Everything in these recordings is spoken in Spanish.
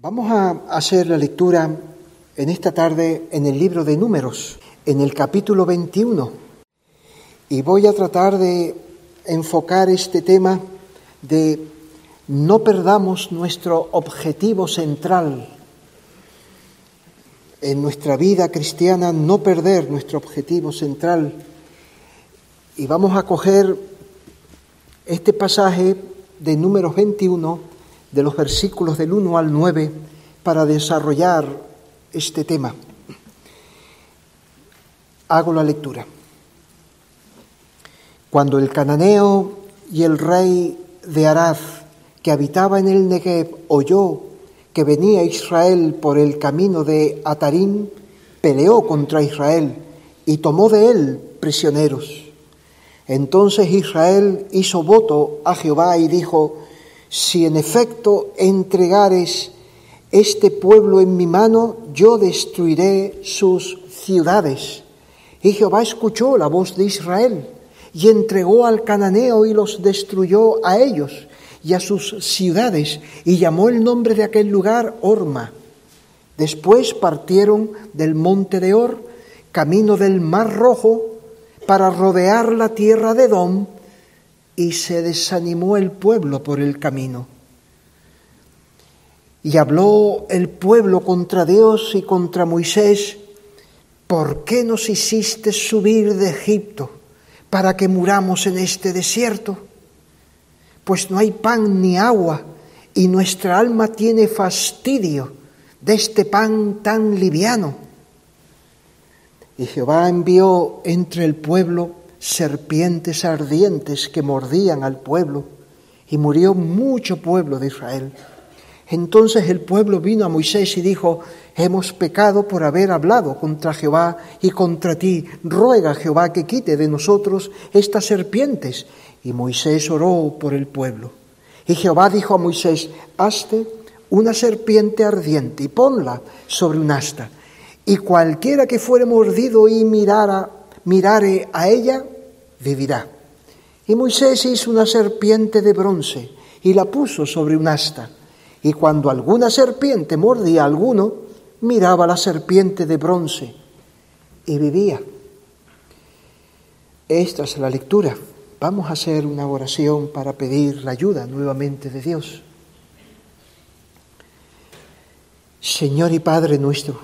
Vamos a hacer la lectura en esta tarde en el libro de números, en el capítulo 21. Y voy a tratar de enfocar este tema de no perdamos nuestro objetivo central en nuestra vida cristiana, no perder nuestro objetivo central. Y vamos a coger este pasaje de números 21 de los versículos del 1 al 9 para desarrollar este tema. Hago la lectura. Cuando el cananeo y el rey de Arad, que habitaba en el Negev, oyó que venía Israel por el camino de Atarim, peleó contra Israel y tomó de él prisioneros. Entonces Israel hizo voto a Jehová y dijo, si en efecto entregares este pueblo en mi mano, yo destruiré sus ciudades. Y Jehová escuchó la voz de Israel y entregó al cananeo y los destruyó a ellos y a sus ciudades y llamó el nombre de aquel lugar Orma. Después partieron del monte de Or, camino del mar rojo, para rodear la tierra de Edom y se desanimó el pueblo por el camino. Y habló el pueblo contra Dios y contra Moisés, ¿por qué nos hiciste subir de Egipto para que muramos en este desierto? Pues no hay pan ni agua y nuestra alma tiene fastidio de este pan tan liviano. Y Jehová envió entre el pueblo serpientes ardientes que mordían al pueblo, y murió mucho pueblo de Israel. Entonces el pueblo vino a Moisés y dijo, hemos pecado por haber hablado contra Jehová y contra ti. Ruega Jehová que quite de nosotros estas serpientes. Y Moisés oró por el pueblo. Y Jehová dijo a Moisés, hazte una serpiente ardiente y ponla sobre un asta. Y cualquiera que fuere mordido y mirara mirare a ella, vivirá. Y Moisés hizo una serpiente de bronce y la puso sobre un asta. Y cuando alguna serpiente mordía a alguno, miraba la serpiente de bronce y vivía. Esta es la lectura. Vamos a hacer una oración para pedir la ayuda nuevamente de Dios. Señor y Padre nuestro,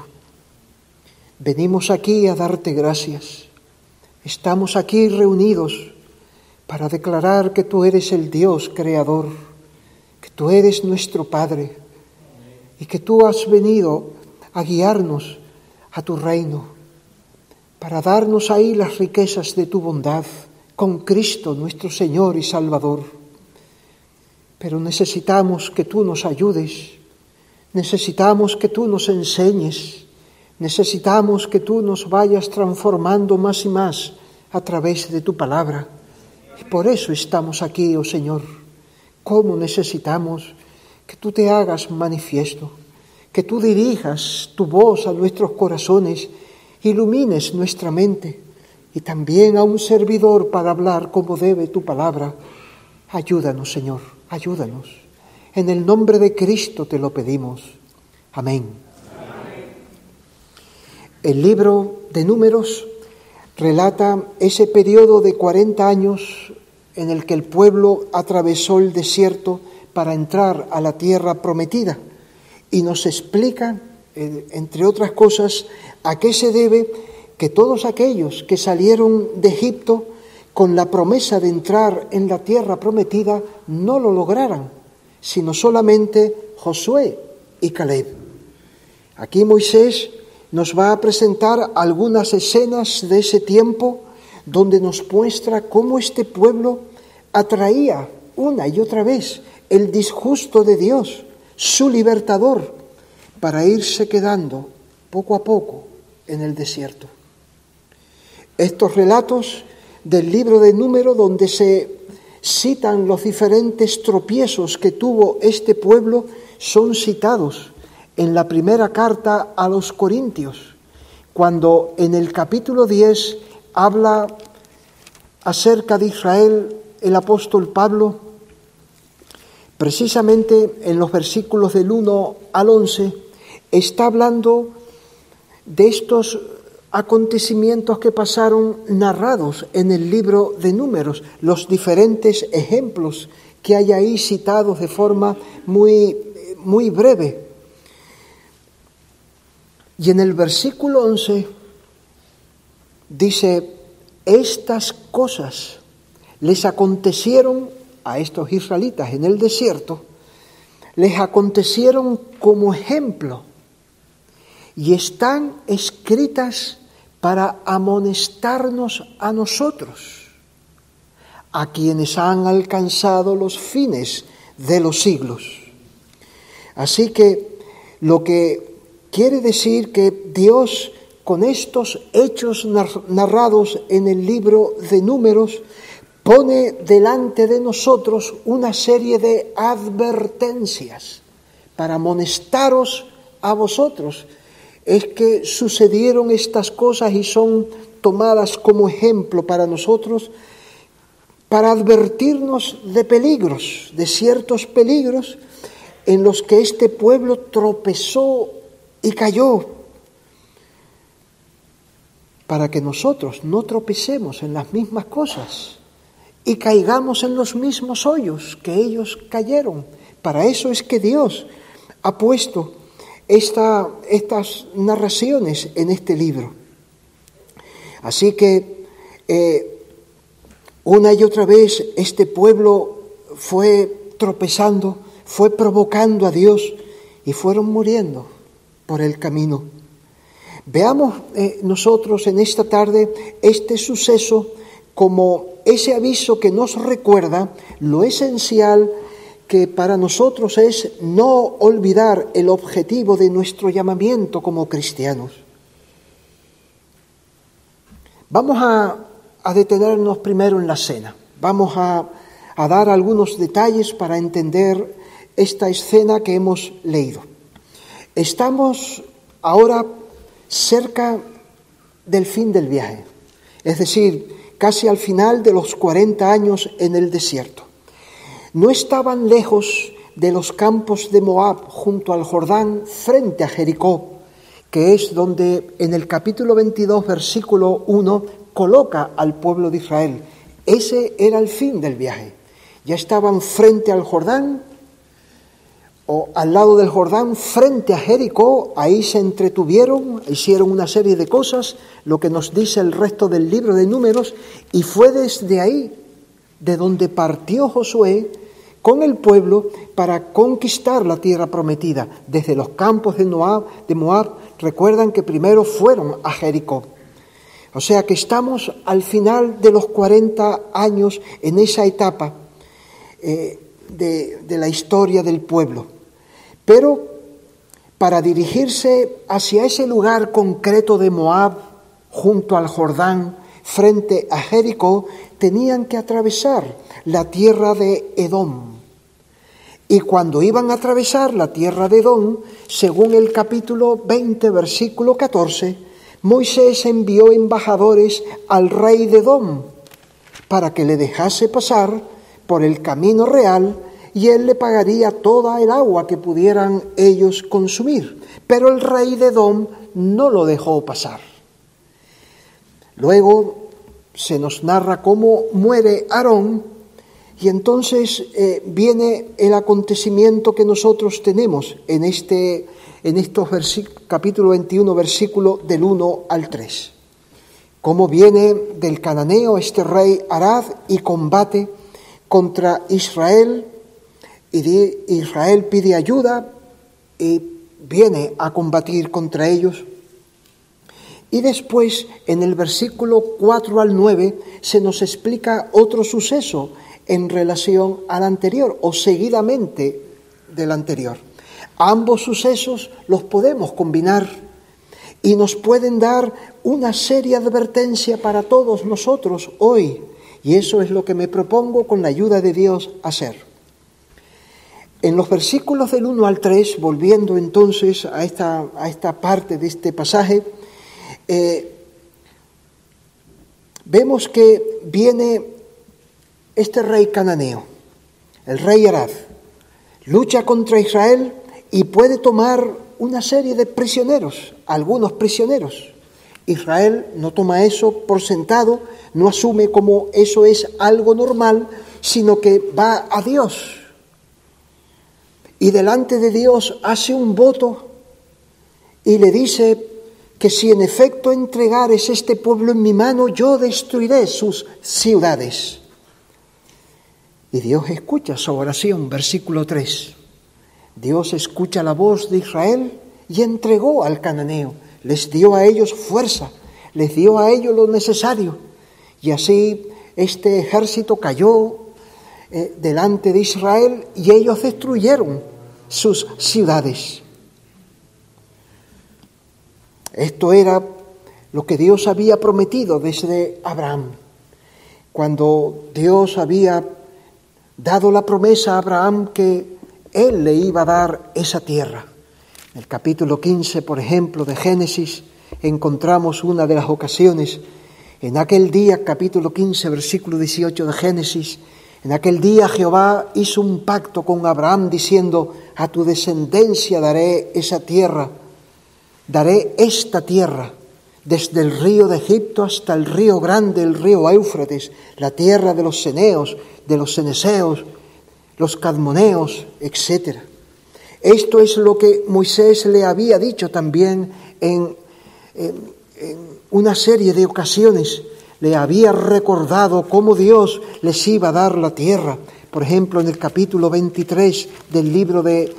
venimos aquí a darte gracias Estamos aquí reunidos para declarar que tú eres el Dios creador, que tú eres nuestro Padre y que tú has venido a guiarnos a tu reino, para darnos ahí las riquezas de tu bondad con Cristo nuestro Señor y Salvador. Pero necesitamos que tú nos ayudes, necesitamos que tú nos enseñes, Necesitamos que tú nos vayas transformando más y más a través de tu palabra. Y por eso estamos aquí, oh Señor. ¿Cómo necesitamos que tú te hagas manifiesto, que tú dirijas tu voz a nuestros corazones, ilumines nuestra mente y también a un servidor para hablar como debe tu palabra? Ayúdanos, Señor, ayúdanos. En el nombre de Cristo te lo pedimos. Amén. El libro de números relata ese periodo de 40 años en el que el pueblo atravesó el desierto para entrar a la tierra prometida y nos explica, eh, entre otras cosas, a qué se debe que todos aquellos que salieron de Egipto con la promesa de entrar en la tierra prometida no lo lograran, sino solamente Josué y Caleb. Aquí Moisés nos va a presentar algunas escenas de ese tiempo donde nos muestra cómo este pueblo atraía una y otra vez el disgusto de Dios, su libertador, para irse quedando poco a poco en el desierto. Estos relatos del libro de número donde se citan los diferentes tropiezos que tuvo este pueblo son citados en la primera carta a los Corintios, cuando en el capítulo 10 habla acerca de Israel el apóstol Pablo, precisamente en los versículos del 1 al 11, está hablando de estos acontecimientos que pasaron narrados en el libro de números, los diferentes ejemplos que hay ahí citados de forma muy, muy breve. Y en el versículo 11 dice, estas cosas les acontecieron a estos israelitas en el desierto, les acontecieron como ejemplo y están escritas para amonestarnos a nosotros, a quienes han alcanzado los fines de los siglos. Así que lo que quiere decir que Dios con estos hechos narrados en el libro de números pone delante de nosotros una serie de advertencias para amonestaros a vosotros. Es que sucedieron estas cosas y son tomadas como ejemplo para nosotros para advertirnos de peligros, de ciertos peligros en los que este pueblo tropezó y cayó, para que nosotros no tropecemos en las mismas cosas y caigamos en los mismos hoyos que ellos cayeron. Para eso es que Dios ha puesto estas narraciones en este libro. Así que eh, una y otra vez este pueblo fue tropezando, fue provocando a Dios y fueron muriendo por el camino. Veamos eh, nosotros en esta tarde este suceso como ese aviso que nos recuerda lo esencial que para nosotros es no olvidar el objetivo de nuestro llamamiento como cristianos. Vamos a, detenernos primero en la cena. Vamos a, a dar algunos detalles para entender esta escena que hemos leído. Estamos ahora cerca del fin del viaje, es decir, casi al final de los 40 años en el desierto no estaban lejos de los campos de Moab, junto al Jordán, frente a Jericó, que es donde en el capítulo 22, versículo 1, coloca al pueblo de Israel. Ese era el fin del viaje. Ya estaban frente al Jordán, o al lado del Jordán, frente a Jericó, ahí se entretuvieron, hicieron una serie de cosas, lo que nos dice el resto del libro de números, y fue desde ahí, de donde partió Josué, con el pueblo para conquistar la tierra prometida. Desde los campos de Moab, de Moab recuerdan que primero fueron a Jericó. O sea que estamos al final de los 40 años en esa etapa eh, de, de la historia del pueblo. Pero para dirigirse hacia ese lugar concreto de Moab, junto al Jordán, frente a Jericó, tenían que atravesar la tierra de Edom. Y cuando iban a atravesar la tierra de Edom, según el capítulo 20, versículo 14, Moisés envió embajadores al rey de Edom para que le dejase pasar por el camino real y él le pagaría toda el agua que pudieran ellos consumir. Pero el rey de Edom no lo dejó pasar. Luego se nos narra cómo muere Aarón y entonces eh, viene el acontecimiento que nosotros tenemos en, este, en estos capítulo 21, versículo del 1 al 3. Cómo viene del cananeo este rey Arad y combate contra Israel, y Israel pide ayuda y viene a combatir contra ellos. Y después, en el versículo 4 al 9, se nos explica otro suceso en relación al anterior o seguidamente del anterior. Ambos sucesos los podemos combinar y nos pueden dar una seria advertencia para todos nosotros hoy. Y eso es lo que me propongo con la ayuda de Dios hacer. En los versículos del 1 al 3, volviendo entonces a esta, a esta parte de este pasaje, eh, vemos que viene este rey cananeo, el rey Arad, lucha contra Israel y puede tomar una serie de prisioneros, algunos prisioneros. Israel no toma eso por sentado, no asume como eso es algo normal, sino que va a Dios. Y delante de Dios hace un voto y le dice que si en efecto entregares este pueblo en mi mano, yo destruiré sus ciudades. Y Dios escucha su oración, versículo 3. Dios escucha la voz de Israel y entregó al cananeo, les dio a ellos fuerza, les dio a ellos lo necesario. Y así este ejército cayó eh, delante de Israel y ellos destruyeron sus ciudades. Esto era lo que Dios había prometido desde Abraham. Cuando Dios había dado la promesa a Abraham que él le iba a dar esa tierra. En el capítulo 15, por ejemplo, de Génesis, encontramos una de las ocasiones. En aquel día, capítulo 15, versículo 18 de Génesis, en aquel día Jehová hizo un pacto con Abraham diciendo, a tu descendencia daré esa tierra, daré esta tierra, desde el río de Egipto hasta el río grande, el río Éufrates, la tierra de los ceneos, de los ceneseos, los cadmoneos, etc. Esto es lo que Moisés le había dicho también en, una serie de ocasiones. Le había recordado cómo Dios les iba a dar la tierra. Por ejemplo, en el capítulo 23 del libro de,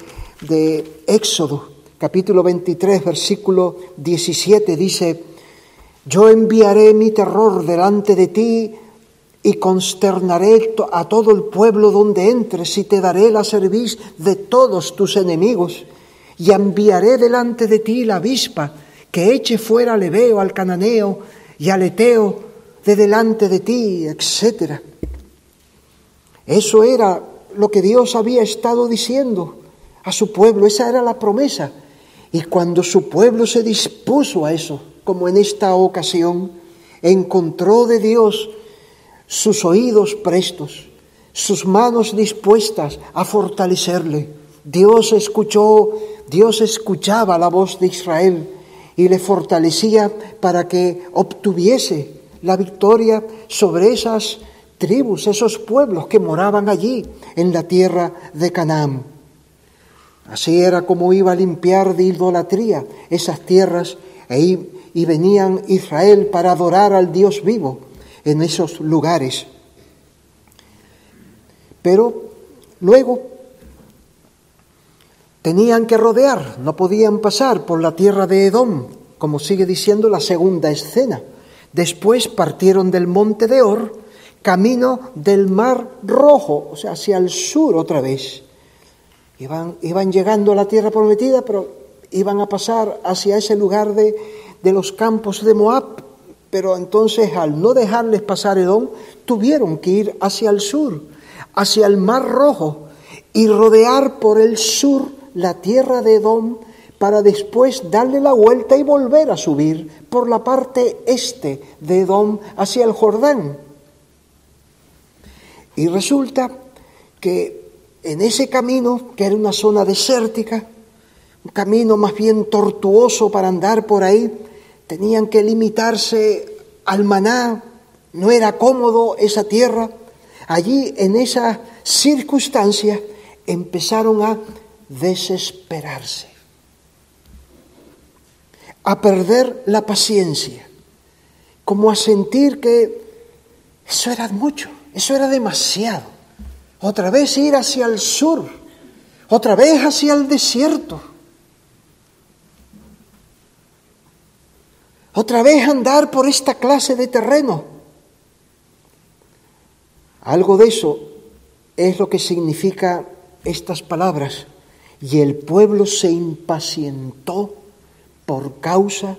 de Éxodo, capítulo 23, versículo 17, dice, yo enviaré mi terror delante de ti y consternaré a todo el pueblo donde entres y te daré la cerviz de todos tus enemigos y enviaré delante de ti la avispa que eche fuera al Ebeo, al Cananeo y al Eteo de delante de ti, etc. Eso era lo que Dios había estado diciendo a su pueblo, esa era la promesa. Y cuando su pueblo se dispuso a eso, como en esta ocasión, encontró de Dios sus oídos prestos, sus manos dispuestas a fortalecerle. Dios escuchó, Dios escuchaba la voz de Israel y le fortalecía para que obtuviese la victoria sobre esas tribus, esos pueblos que moraban allí en la tierra de Canaán. Así era como iba a limpiar de idolatría esas tierras e y venían Israel para adorar al Dios vivo en esos lugares. Pero luego tenían que rodear, no podían pasar por la tierra de Edom, como sigue diciendo la segunda escena. Después partieron del monte de Or, camino del mar rojo, o sea, hacia el sur otra vez. Iban, llegando a la tierra prometida, pero iban a pasar hacia ese lugar de, de los campos de Moab pero entonces al no dejarles pasar Edom, tuvieron que ir hacia el sur, hacia el Mar Rojo, y rodear por el sur la tierra de Edom para después darle la vuelta y volver a subir por la parte este de Edom hacia el Jordán. Y resulta que en ese camino, que era una zona desértica, un camino más bien tortuoso para andar por ahí, tenían que limitarse al maná, no era cómodo esa tierra. Allí, en esa circunstancia, empezaron a desesperarse, a perder la paciencia, como a sentir que eso era mucho, eso era demasiado. Otra vez ir hacia el sur, otra vez hacia el desierto otra vez andar por esta clase de terreno. Algo de eso es lo que significa estas palabras. Y el pueblo se impacientó por causa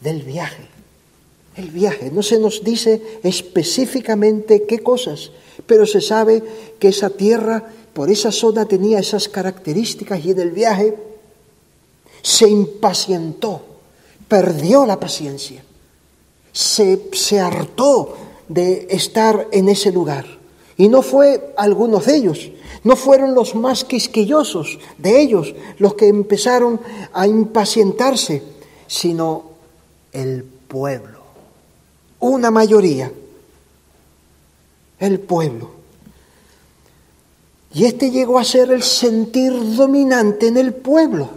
del viaje. El viaje, no se nos dice específicamente qué cosas, pero se sabe que esa tierra, por esa zona, tenía esas características y en el viaje se impacientó perdió la paciencia, se, se hartó de estar en ese lugar. Y no fue algunos de ellos, No fueron los más quisquillosos de ellos los que empezaron a impacientarse, sino el pueblo. Una mayoría. El pueblo. Y este llegó a ser el sentir dominante en el pueblo.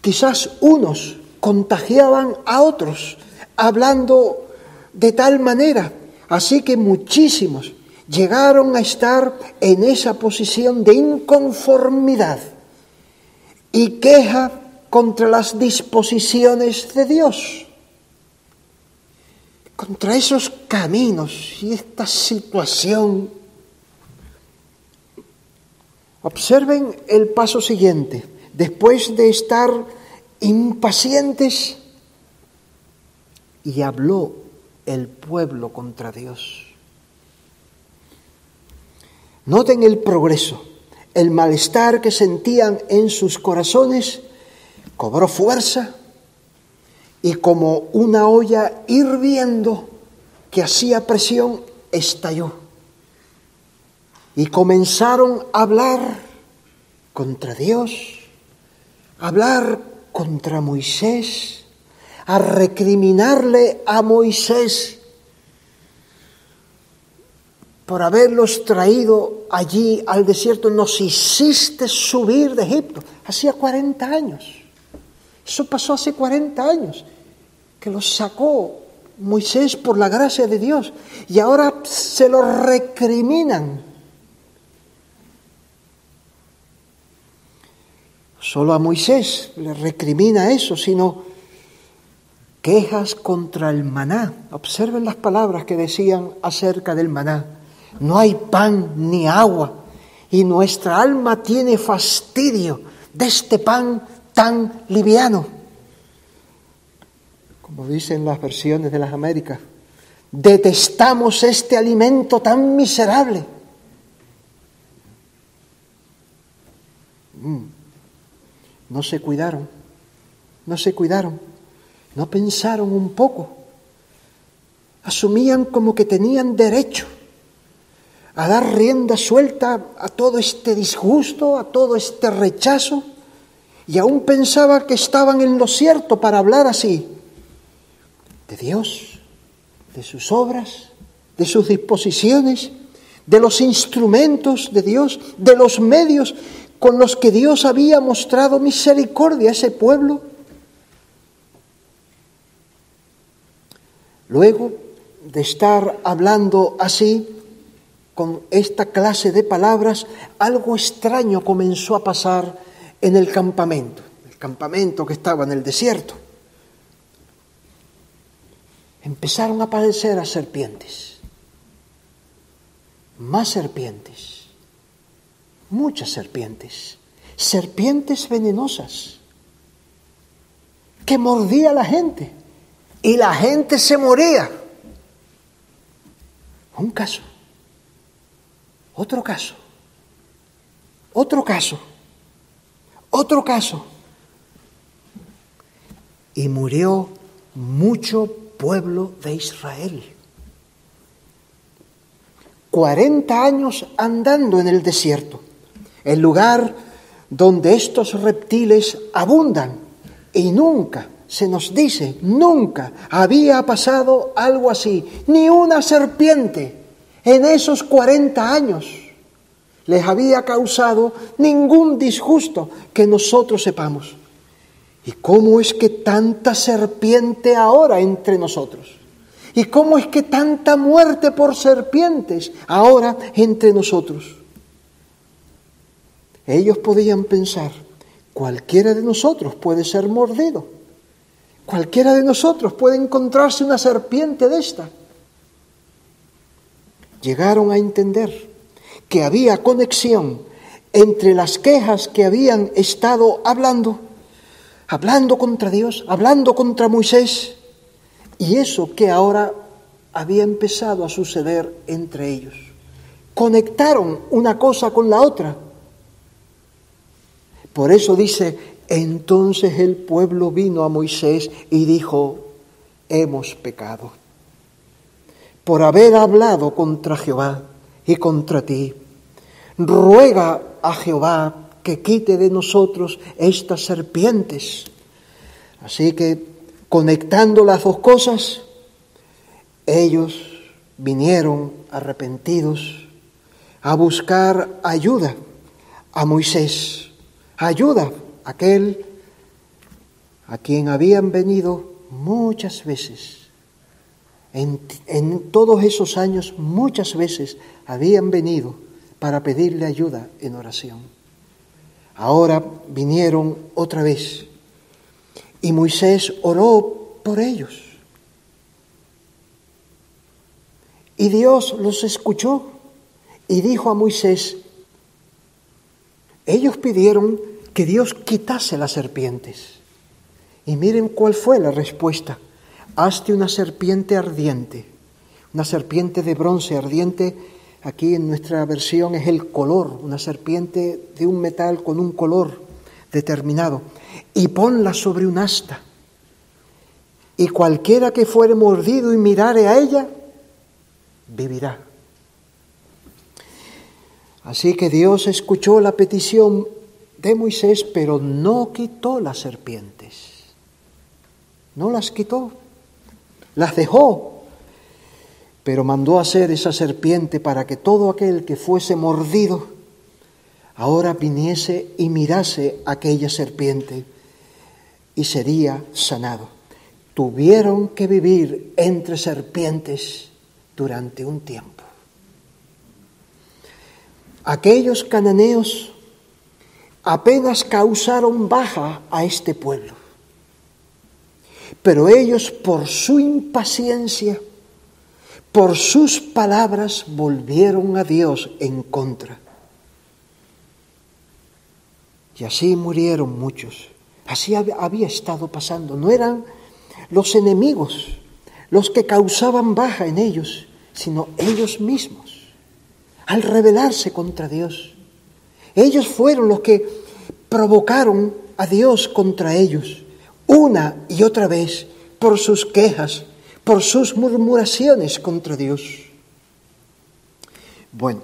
Quizás unos contagiaban a otros, hablando de tal manera, así que muchísimos llegaron a estar en esa posición de inconformidad y queja contra las disposiciones de Dios, contra esos caminos y esta situación. Observen el paso siguiente. Después de estar impacientes, y habló el pueblo contra Dios. Noten el progreso, el malestar que sentían en sus corazones cobró fuerza y como una olla hirviendo que hacía presión, estalló. Y comenzaron a hablar contra Dios, a hablar contra Moisés, a recriminarle a Moisés por haberlos traído allí al desierto, nos hiciste subir de Egipto. Hacía 40 años. Eso pasó hace 40 años, que los sacó Moisés por la gracia de Dios. Y ahora se lo recriminan. Solo a Moisés le recrimina eso, sino quejas contra el maná. Observen las palabras que decían acerca del maná no hay pan ni agua, y nuestra alma tiene fastidio de este pan tan liviano. Como dicen las versiones de las Américas, detestamos este alimento tan miserable. Mm. No se cuidaron, no se cuidaron, no pensaron un poco, asumían como que tenían derecho a dar rienda suelta a todo este disgusto, a todo este rechazo, y aún pensaba que estaban en lo cierto para hablar así de Dios, de sus obras, de sus disposiciones, de los instrumentos de Dios, de los medios con los que Dios había mostrado misericordia a ese pueblo. Luego de estar hablando así, con esta clase de palabras, algo extraño comenzó a pasar en el campamento, el campamento que estaba en el desierto. Empezaron a aparecer a serpientes, más serpientes, muchas serpientes, serpientes venenosas, que mordía a la gente y la gente se moría. Un caso. Otro caso. Otro caso. Otro caso. Y murió mucho pueblo de Israel. Cuarenta años andando en el desierto, el lugar donde estos reptiles abundan. Y nunca, se nos dice, nunca había pasado algo así, ni una serpiente en esos 40 años les había causado ningún disgusto que nosotros sepamos. ¿Y cómo es que tanta serpiente ahora entre nosotros? ¿Y cómo es que tanta muerte por serpientes ahora entre nosotros? Ellos podían pensar, cualquiera de nosotros puede ser mordido, cualquiera de nosotros puede encontrarse una serpiente de esta llegaron a entender que había conexión entre las quejas que habían estado hablando, hablando contra Dios, hablando contra Moisés, y eso que ahora había empezado a suceder entre ellos. Conectaron una cosa con la otra. Por eso dice, entonces el pueblo vino a Moisés y dijo, hemos pecado por haber hablado contra Jehová y contra ti. ruega a Jehová que quite de nosotros estas serpientes. Así que, conectando las dos cosas, ellos vinieron arrepentidos a buscar ayuda a Moisés, ayuda a aquel a quien habían venido muchas veces. En, en, todos esos años muchas veces habían venido para pedirle ayuda en oración. Ahora vinieron otra vez y Moisés oró por ellos. Y Dios los escuchó y dijo a Moisés, ellos pidieron que Dios quitase las serpientes. Y miren cuál fue la respuesta. Hazte una serpiente ardiente, una serpiente de bronce ardiente. Aquí en nuestra versión es el color, una serpiente de un metal con un color determinado. Y ponla sobre un asta. Y cualquiera que fuere mordido y mirare a ella, vivirá. Así que Dios escuchó la petición de Moisés, pero no quitó las serpientes. No las quitó, las dejó, pero mandó hacer esa serpiente para que todo aquel que fuese mordido ahora viniese y mirase aquella serpiente y sería sanado. Tuvieron que vivir entre serpientes durante un tiempo. Aquellos cananeos apenas causaron baja a este pueblo, pero ellos por su impaciencia, por sus palabras, volvieron a Dios en contra. Y así murieron muchos. Así había estado pasando. No eran los enemigos los que causaban baja en ellos, sino ellos mismos, al rebelarse contra Dios. Ellos fueron los que provocaron a Dios contra ellos, una y otra vez, por sus quejas, por sus murmuraciones contra Dios. Bueno,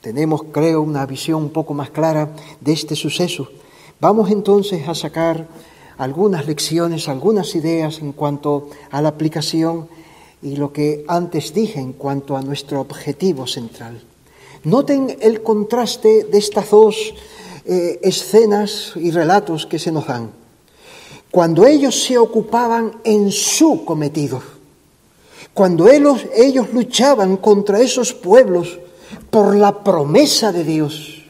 tenemos, creo, una visión un poco más clara de este suceso. Vamos entonces a sacar algunas lecciones, algunas ideas en cuanto a la aplicación y lo que antes dije en cuanto a nuestro objetivo central. Noten el contraste de estas dos eh, escenas y relatos que se nos dan. Cuando ellos se ocupaban en su cometido, cuando ellos, luchaban contra esos pueblos por la promesa de Dios,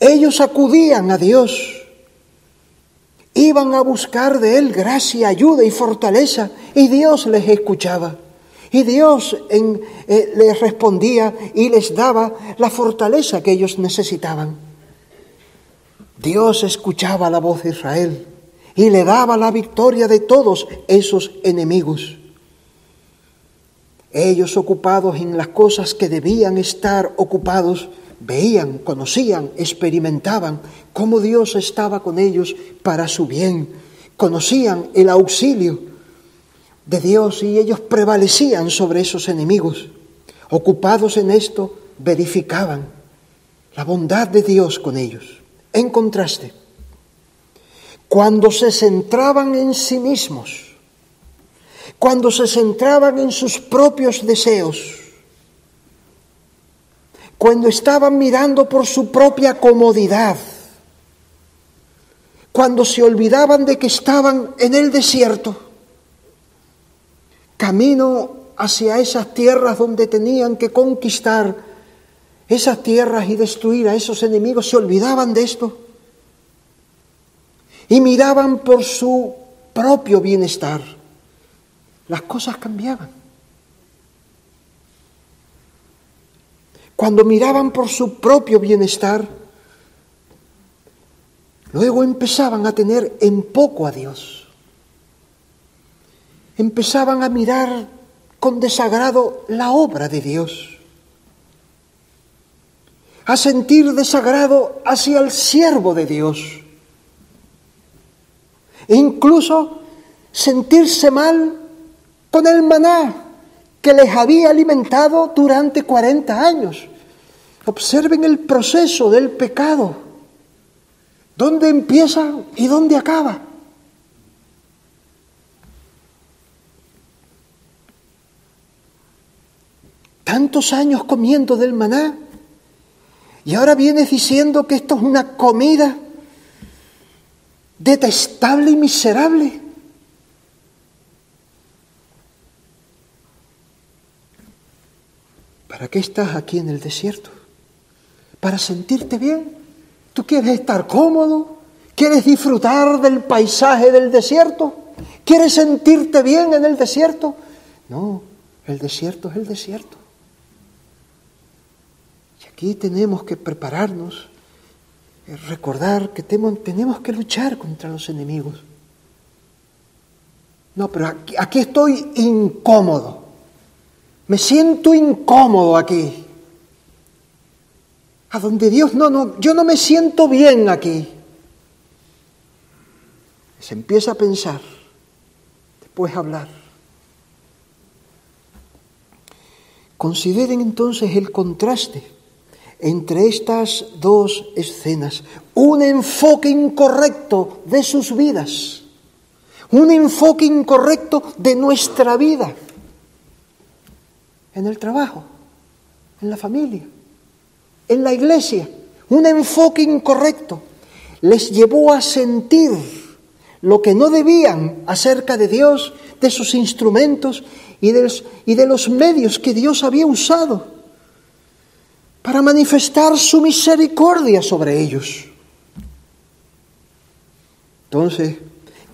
ellos acudían a Dios Iban a buscar de Él gracia, ayuda y fortaleza y Dios les escuchaba. Y Dios eh, les respondía y les daba la fortaleza que ellos necesitaban. Dios escuchaba la voz de Israel y le daba la victoria de todos esos enemigos. Ellos ocupados en las cosas que debían estar ocupados, veían, conocían, experimentaban cómo Dios estaba con ellos para su bien, conocían el auxilio de Dios y ellos prevalecían sobre esos enemigos. Ocupados en esto, verificaban la bondad de Dios con ellos. En contraste, cuando se centraban en sí mismos, cuando se centraban en sus propios deseos, cuando estaban mirando por su propia comodidad, cuando se olvidaban de que estaban en el desierto, camino hacia esas tierras donde tenían que conquistar esas tierras y destruir a esos enemigos, se olvidaban de esto y miraban por su propio bienestar. Las cosas cambiaban. cuando miraban por su propio bienestar, luego empezaban a tener en poco a Dios. Empezaban a mirar con desagrado la obra de Dios, a sentir desagrado hacia el siervo de Dios, e incluso sentirse mal con el maná que les había alimentado durante 40 años. Observen el proceso del pecado, dónde empieza y dónde acaba. Tantos años comiendo del maná y ahora vienes diciendo que esto es una comida detestable y miserable. ¿Para qué estás aquí en el desierto? ¿Para sentirte bien? ¿Tú quieres estar cómodo? ¿Quieres disfrutar del paisaje del desierto? ¿Quieres sentirte bien en el desierto? No, el desierto es el desierto. Y aquí tenemos que prepararnos, eh, recordar que tenemos que luchar contra los enemigos. No, pero aquí, estoy incómodo. Me siento incómodo aquí. A donde Dios no, no, yo no me siento bien aquí. Se empieza a pensar, después a hablar. Consideren entonces el contraste entre estas dos escenas. Un enfoque incorrecto de sus vidas. Un enfoque incorrecto de nuestra vida en el trabajo, en la familia, en la iglesia. Un enfoque incorrecto les llevó a sentir lo que no debían acerca de Dios, de sus instrumentos y de, los, medios que Dios había usado para manifestar su misericordia sobre ellos. Entonces,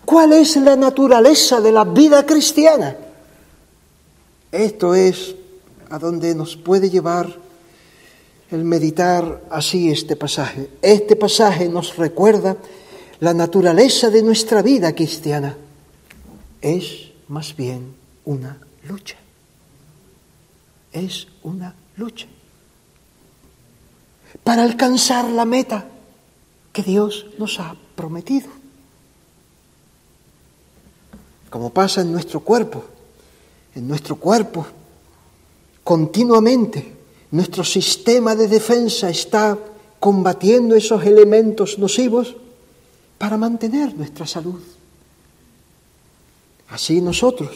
¿cuál es la naturaleza de la vida cristiana? Esto es a donde nos puede llevar el meditar así este pasaje. Este pasaje nos recuerda la naturaleza de nuestra vida cristiana. Es más bien una lucha. Es una lucha para alcanzar la meta que Dios nos ha prometido. Como pasa en nuestro cuerpo, en nuestro cuerpo continuamente nuestro sistema de defensa está combatiendo esos elementos nocivos para mantener nuestra salud. Así nosotros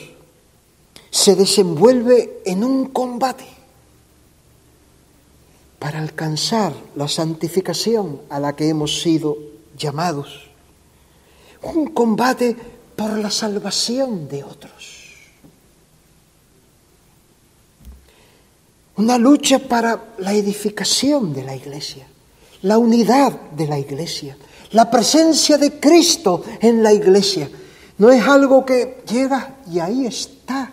se desenvuelve en un combate para alcanzar la santificación a la que hemos sido llamados. Un combate por la salvación de otros. una lucha para la edificación de la iglesia, la unidad de la iglesia, la presencia de Cristo en la iglesia. No es algo que llega y ahí está.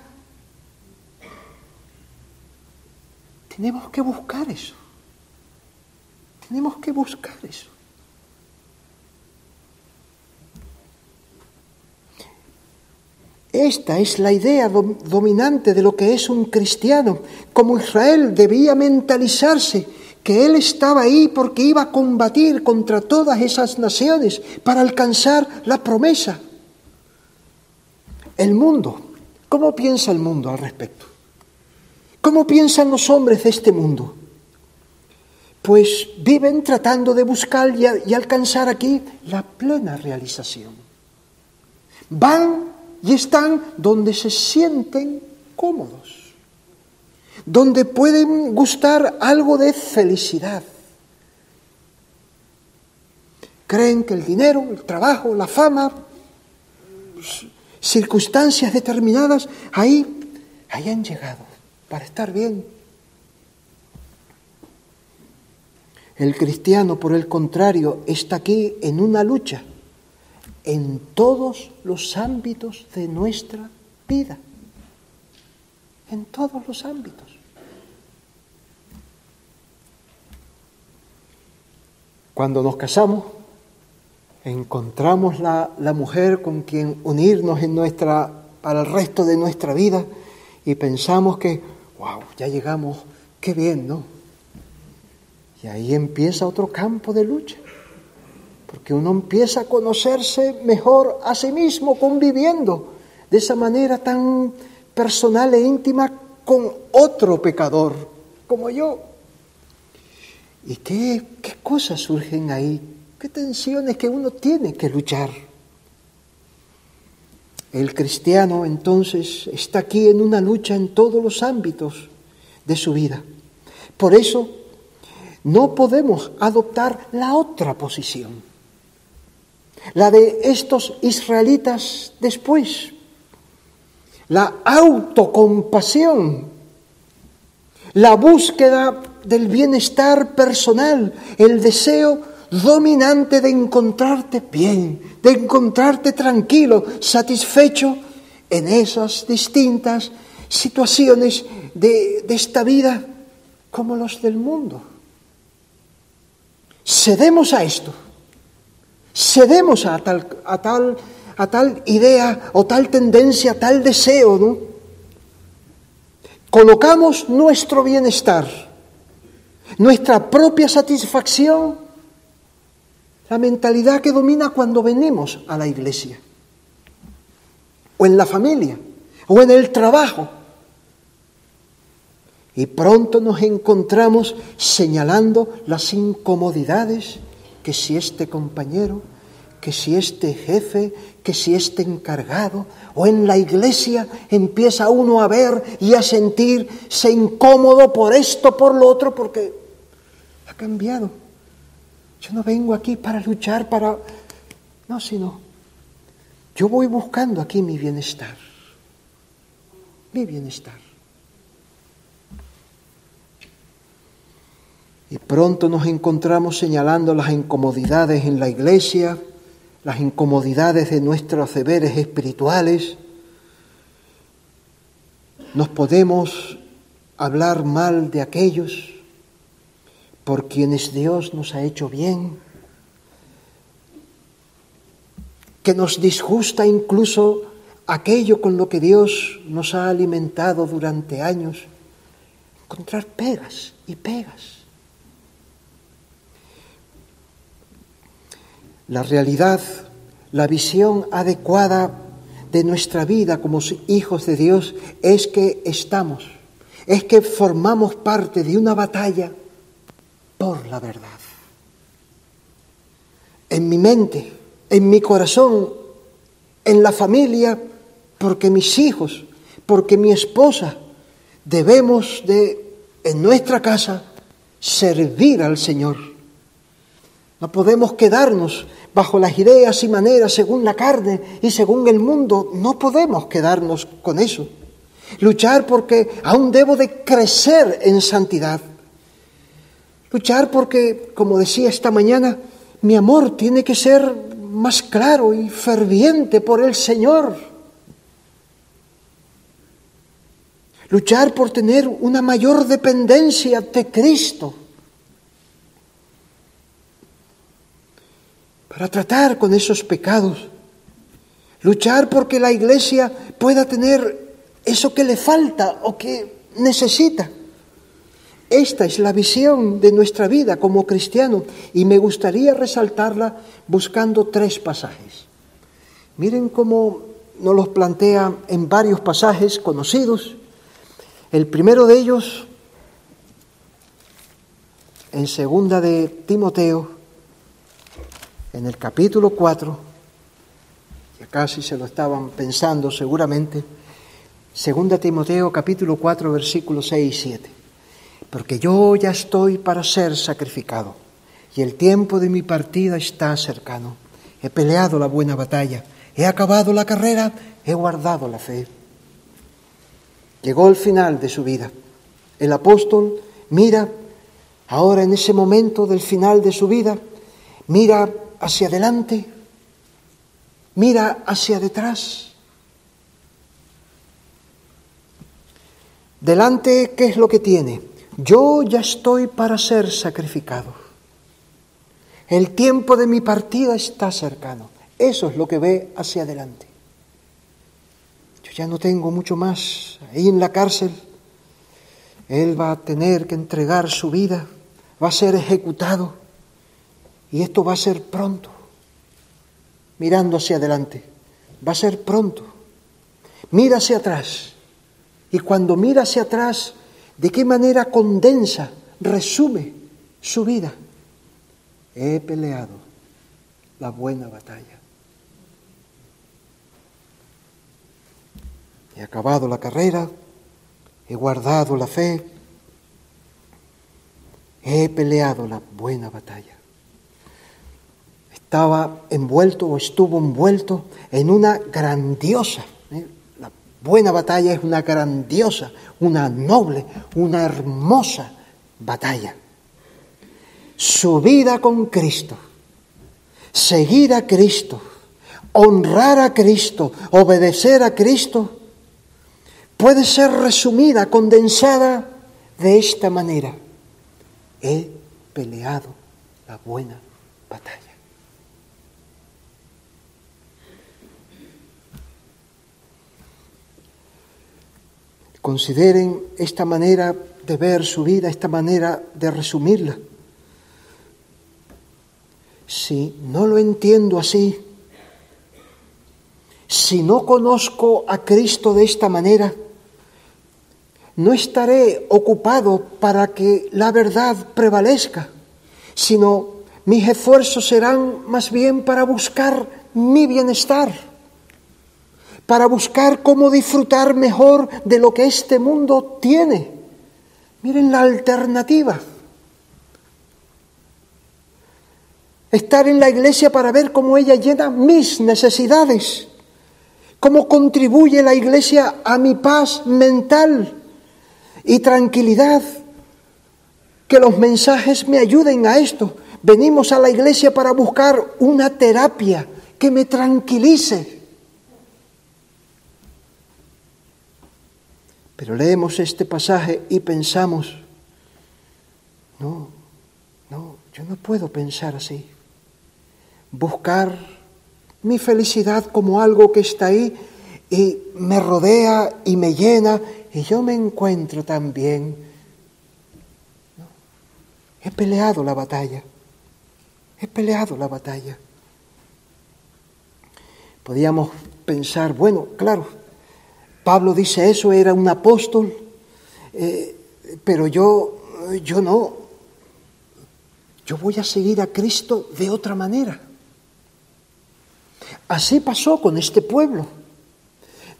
Tenemos que buscar eso. Tenemos que buscar eso. Esta es la idea dominante de lo que es un cristiano. Como Israel debía mentalizarse que él estaba ahí porque iba a combatir contra todas esas naciones para alcanzar la promesa. El mundo, ¿cómo piensa el mundo al respecto? ¿Cómo piensan los hombres de este mundo? Pues viven tratando de buscar y, alcanzar aquí la plena realización. Van y están donde se sienten cómodos, donde pueden gustar algo de felicidad. Creen que el dinero, el trabajo, la fama, circunstancias determinadas, ahí, ahí han llegado para estar bien. El cristiano, por el contrario, está aquí en una lucha en todos los ámbitos de nuestra vida. En todos los ámbitos. Cuando nos casamos, encontramos la, la, mujer con quien unirnos en nuestra, para el resto de nuestra vida y pensamos que, wow, ya llegamos, qué bien, ¿no? Y ahí empieza otro campo de lucha porque uno empieza a conocerse mejor a sí mismo conviviendo de esa manera tan personal e íntima con otro pecador como yo. ¿Y qué, qué cosas surgen ahí? ¿Qué tensiones que uno tiene que luchar? El cristiano entonces está aquí en una lucha en todos los ámbitos de su vida. Por eso no podemos adoptar la otra posición, la de estos israelitas después, la autocompasión, la búsqueda del bienestar personal, el deseo dominante de encontrarte bien, de encontrarte tranquilo, satisfecho en esas distintas situaciones de, esta vida como los del mundo. Cedemos a esto, cedemos a tal, a tal, a tal idea o tal tendencia, tal deseo, ¿no? Colocamos nuestro bienestar, nuestra propia satisfacción, la mentalidad que domina cuando venimos a la iglesia, o en la familia, o en el trabajo, y pronto nos encontramos señalando las incomodidades que si este compañero, que si este jefe, que si este encargado, o en la iglesia empieza uno a ver y a sentirse incómodo por esto, por lo otro, porque ha cambiado. Yo no vengo aquí para luchar, para... No, sino yo voy buscando aquí mi bienestar, mi bienestar. Y pronto nos encontramos señalando las incomodidades en la iglesia, las incomodidades de nuestros deberes espirituales. Nos podemos hablar mal de aquellos por quienes Dios nos ha hecho bien, que nos disgusta incluso aquello con lo que Dios nos ha alimentado durante años, encontrar pegas y pegas. La realidad, la visión adecuada de nuestra vida como hijos de Dios es que estamos, es que formamos parte de una batalla por la verdad. En mi mente, en mi corazón, en la familia, porque mis hijos, porque mi esposa, debemos de, en nuestra casa, servir al Señor. No podemos quedarnos bajo las ideas y maneras según la carne y según el mundo. No podemos quedarnos con eso. Luchar porque aún debo de crecer en santidad. Luchar porque, como decía esta mañana, mi amor tiene que ser más claro y ferviente por el Señor. Luchar por tener una mayor dependencia de Cristo para tratar con esos pecados, luchar porque la iglesia pueda tener eso que le falta o que necesita. Esta es la visión de nuestra vida como cristiano y me gustaría resaltarla buscando tres pasajes. Miren cómo nos los plantea en varios pasajes conocidos. El primero de ellos, en segunda de Timoteo, en el capítulo 4, ya casi se lo estaban pensando seguramente, segunda Timoteo capítulo 4 versículos 6 y 7, porque yo ya estoy para ser sacrificado y el tiempo de mi partida está cercano. He peleado la buena batalla, he acabado la carrera, he guardado la fe. Llegó el final de su vida. El apóstol mira ahora en ese momento del final de su vida, mira hacia adelante, mira hacia detrás. Delante, ¿qué es lo que tiene? Yo ya estoy para ser sacrificado. El tiempo de mi partida está cercano. Eso es lo que ve hacia adelante. Yo ya no tengo mucho más. Ahí en la cárcel, él va a tener que entregar su vida, va a ser ejecutado. Y esto va a ser pronto, mirando hacia adelante, va a ser pronto. Mira hacia atrás, Y cuando mira hacia atrás, de qué manera condensa, resume su vida. He peleado la buena batalla. He acabado la carrera, he guardado la fe, he peleado la buena batalla. Estaba envuelto o estuvo envuelto en una grandiosa, ¿eh? la buena batalla es una grandiosa, una noble, una hermosa batalla. Su vida con Cristo, seguir a Cristo, honrar a Cristo, obedecer a Cristo, puede ser resumida, condensada de esta manera. He peleado la buena batalla. Consideren esta manera de ver su vida, esta manera de resumirla. Si no lo entiendo así, si no conozco a Cristo de esta manera, no estaré ocupado para que la verdad prevalezca, sino mis esfuerzos serán más bien para buscar mi bienestar, para buscar cómo disfrutar mejor de lo que este mundo tiene. Miren la alternativa. Estar en la iglesia para ver cómo ella llena mis necesidades, cómo contribuye la iglesia a mi paz mental y tranquilidad. Que los mensajes me ayuden a esto. Venimos a la iglesia para buscar una terapia que me tranquilice. Pero leemos este pasaje y pensamos, no, no, yo no puedo pensar así. Buscar mi felicidad como algo que está ahí y me rodea y me llena y yo me encuentro también. He peleado la batalla, he peleado la batalla. Podíamos pensar, bueno, claro, Pablo dice eso, era un apóstol, eh, pero yo, yo no, yo voy a seguir a Cristo de otra manera. Así pasó con este pueblo.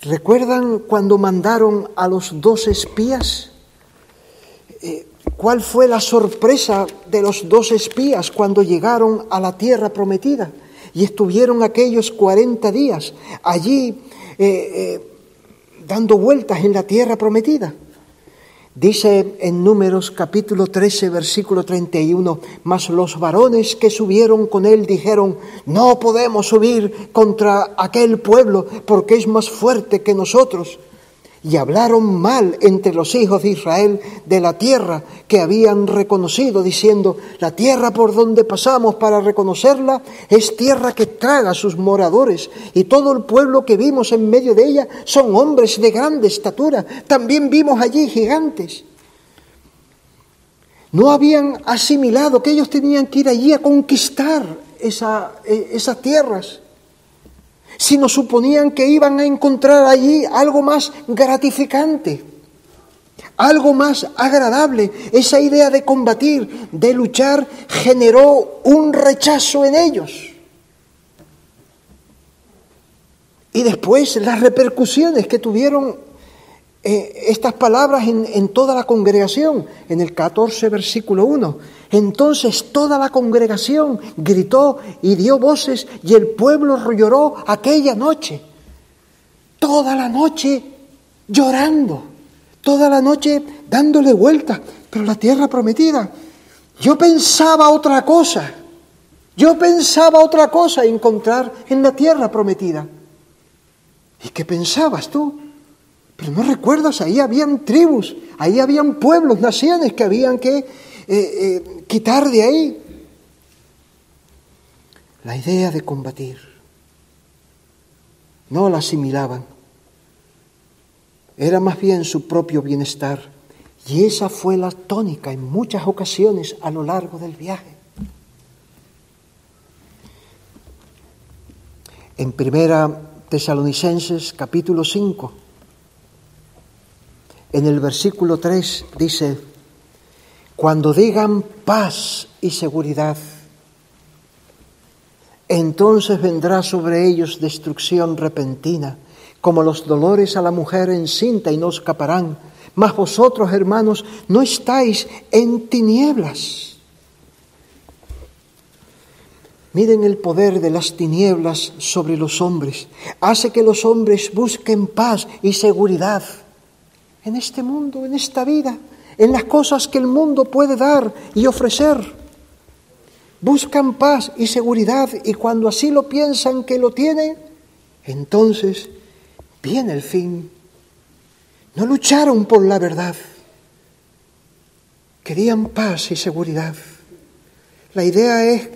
¿Recuerdan cuando mandaron a los dos espías? Eh, ¿Cuál fue la sorpresa de los dos espías cuando llegaron a la tierra prometida? Y estuvieron aquellos 40 días allí eh, dando vueltas en la tierra prometida. Dice en Números capítulo 13, versículo 31, mas los varones que subieron con él dijeron, no podemos subir contra aquel pueblo porque es más fuerte que nosotros y hablaron mal entre los hijos de Israel de la tierra que habían reconocido, diciendo, la tierra por donde pasamos para reconocerla es tierra que traga a sus moradores, y todo el pueblo que vimos en medio de ella son hombres de grande estatura, también vimos allí gigantes. No habían asimilado que ellos tenían que ir allí a conquistar eh, esas tierras sino suponían que iban a encontrar allí algo más gratificante, algo más agradable. Esa idea de combatir, de luchar, generó un rechazo en ellos. Y después las repercusiones que tuvieron eh, estas palabras en, toda la congregación, en el 14 versículo 1 entonces toda la congregación gritó y dio voces y el pueblo lloró aquella noche. Toda la noche llorando, toda la noche dándole vuelta, pero la tierra prometida. Yo pensaba otra cosa, yo pensaba otra cosa encontrar en la tierra prometida. ¿Y qué pensabas tú? Pero no recuerdas, ahí habían tribus, ahí habían pueblos, naciones que habían que eh, eh, quitar de ahí la idea de combatir. No la asimilaban. Era más bien su propio bienestar. Y esa fue la tónica en muchas ocasiones a lo largo del viaje. En primera Tesalonicenses capítulo 5 En el versículo 3 dice, cuando digan paz y seguridad, entonces vendrá sobre ellos destrucción repentina, como los dolores a la mujer encinta y no escaparán. Mas vosotros, hermanos, no estáis en tinieblas. Miren el poder de las tinieblas sobre los hombres. Hace que los hombres busquen paz y seguridad en este mundo, en esta vida, en las cosas que el mundo puede dar y ofrecer. Buscan paz y seguridad y cuando así lo piensan que lo tienen, entonces viene el fin. No lucharon por la verdad. Querían paz y seguridad. La idea es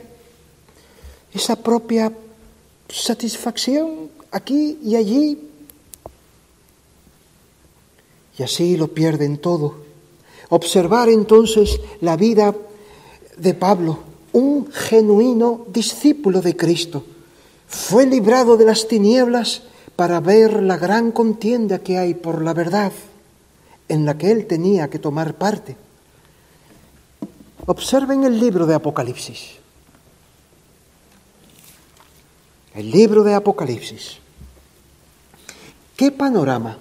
esa propia satisfacción aquí y allí. Y así lo pierden todo. Observar entonces la vida de Pablo, un genuino discípulo de Cristo. Fue librado de las tinieblas para ver la gran contienda que hay por la verdad en la que él tenía que tomar parte. Observen el libro de Apocalipsis. El libro de Apocalipsis. ¿Qué panorama?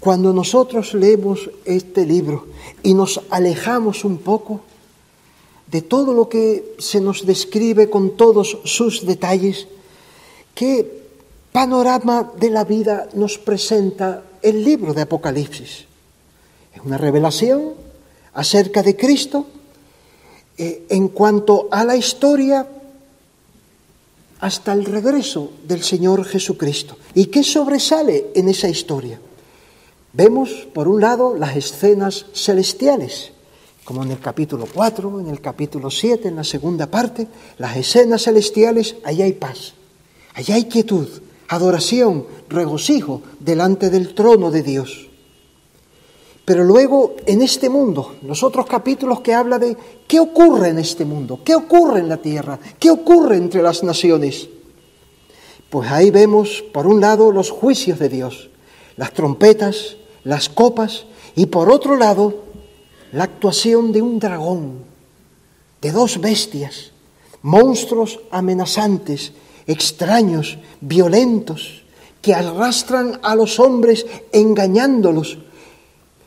Cuando nosotros leemos este libro y nos alejamos un poco de todo lo que se nos describe con todos sus detalles, ¿qué panorama de la vida nos presenta el libro de Apocalipsis? Es una revelación acerca de Cristo eh, en cuanto a la historia hasta el regreso del Señor Jesucristo. ¿Y qué sobresale en esa historia? Vemos, por un lado, las escenas celestiales, como en el capítulo 4, en el capítulo 7, en la segunda parte, las escenas celestiales, allá hay paz, allá hay quietud, adoración, regocijo delante del trono de Dios. Pero luego en este mundo, los otros capítulos que habla de qué ocurre en este mundo, qué ocurre en la tierra, qué ocurre entre las naciones. Pues ahí vemos, por un lado, los juicios de Dios, las trompetas, las copas, y por otro lado, la actuación de un dragón, de dos bestias, monstruos amenazantes, extraños, violentos, que arrastran a los hombres engañándolos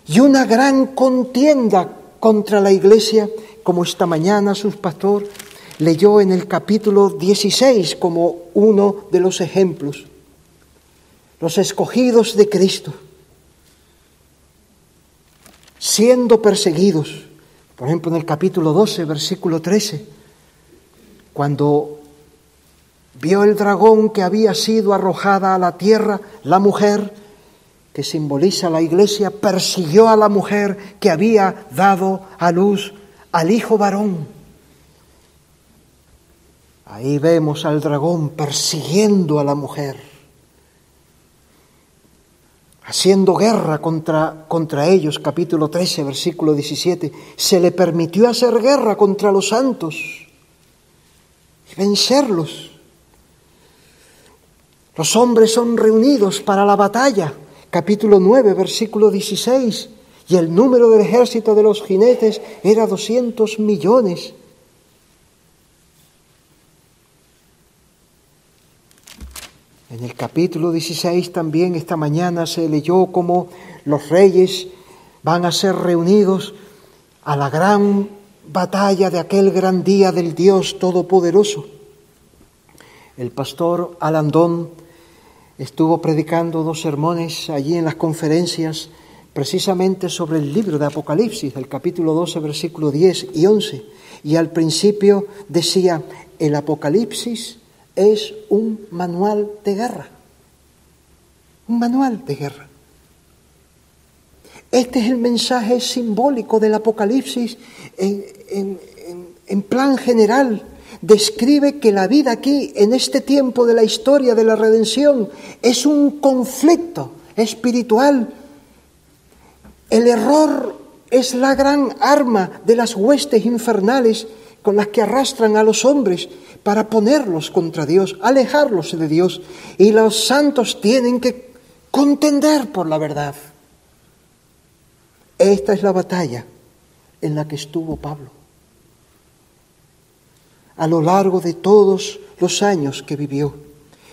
y una gran contienda contra la iglesia, como esta mañana su pastor leyó en el capítulo 16 como uno de los ejemplos. Los escogidos de Cristo, siendo perseguidos, por ejemplo en el capítulo 12, versículo 13, cuando vio el dragón que había sido arrojada a la tierra, la mujer, que simboliza la iglesia, persiguió a la mujer que había dado a luz al hijo varón. Ahí vemos al dragón persiguiendo a la mujer, haciendo guerra contra, contra ellos, capítulo 13, versículo 17. Se le permitió hacer guerra contra los santos y vencerlos. Los hombres son reunidos para la batalla capítulo 9, versículo 16, y el número del ejército de los jinetes era 200 millones. En el capítulo 16 también esta mañana se leyó cómo los reyes van a ser reunidos a la gran batalla de aquel gran día del Dios Todopoderoso. El pastor Alandón estuvo predicando dos sermones allí en las conferencias precisamente sobre el libro de Apocalipsis, el capítulo 12, versículo 10 y 11. Y al principio decía, el Apocalipsis es un manual de guerra, un manual de guerra. Este es el mensaje simbólico del Apocalipsis en, plan general describe que la vida aquí, en este tiempo de la historia de la redención, es un conflicto espiritual. El error es la gran arma de las huestes infernales con las que arrastran a los hombres para ponerlos contra Dios, alejarlos de Dios. Y los santos tienen que contender por la verdad. Esta es la batalla en la que estuvo Pablo. A lo largo de todos los años que vivió.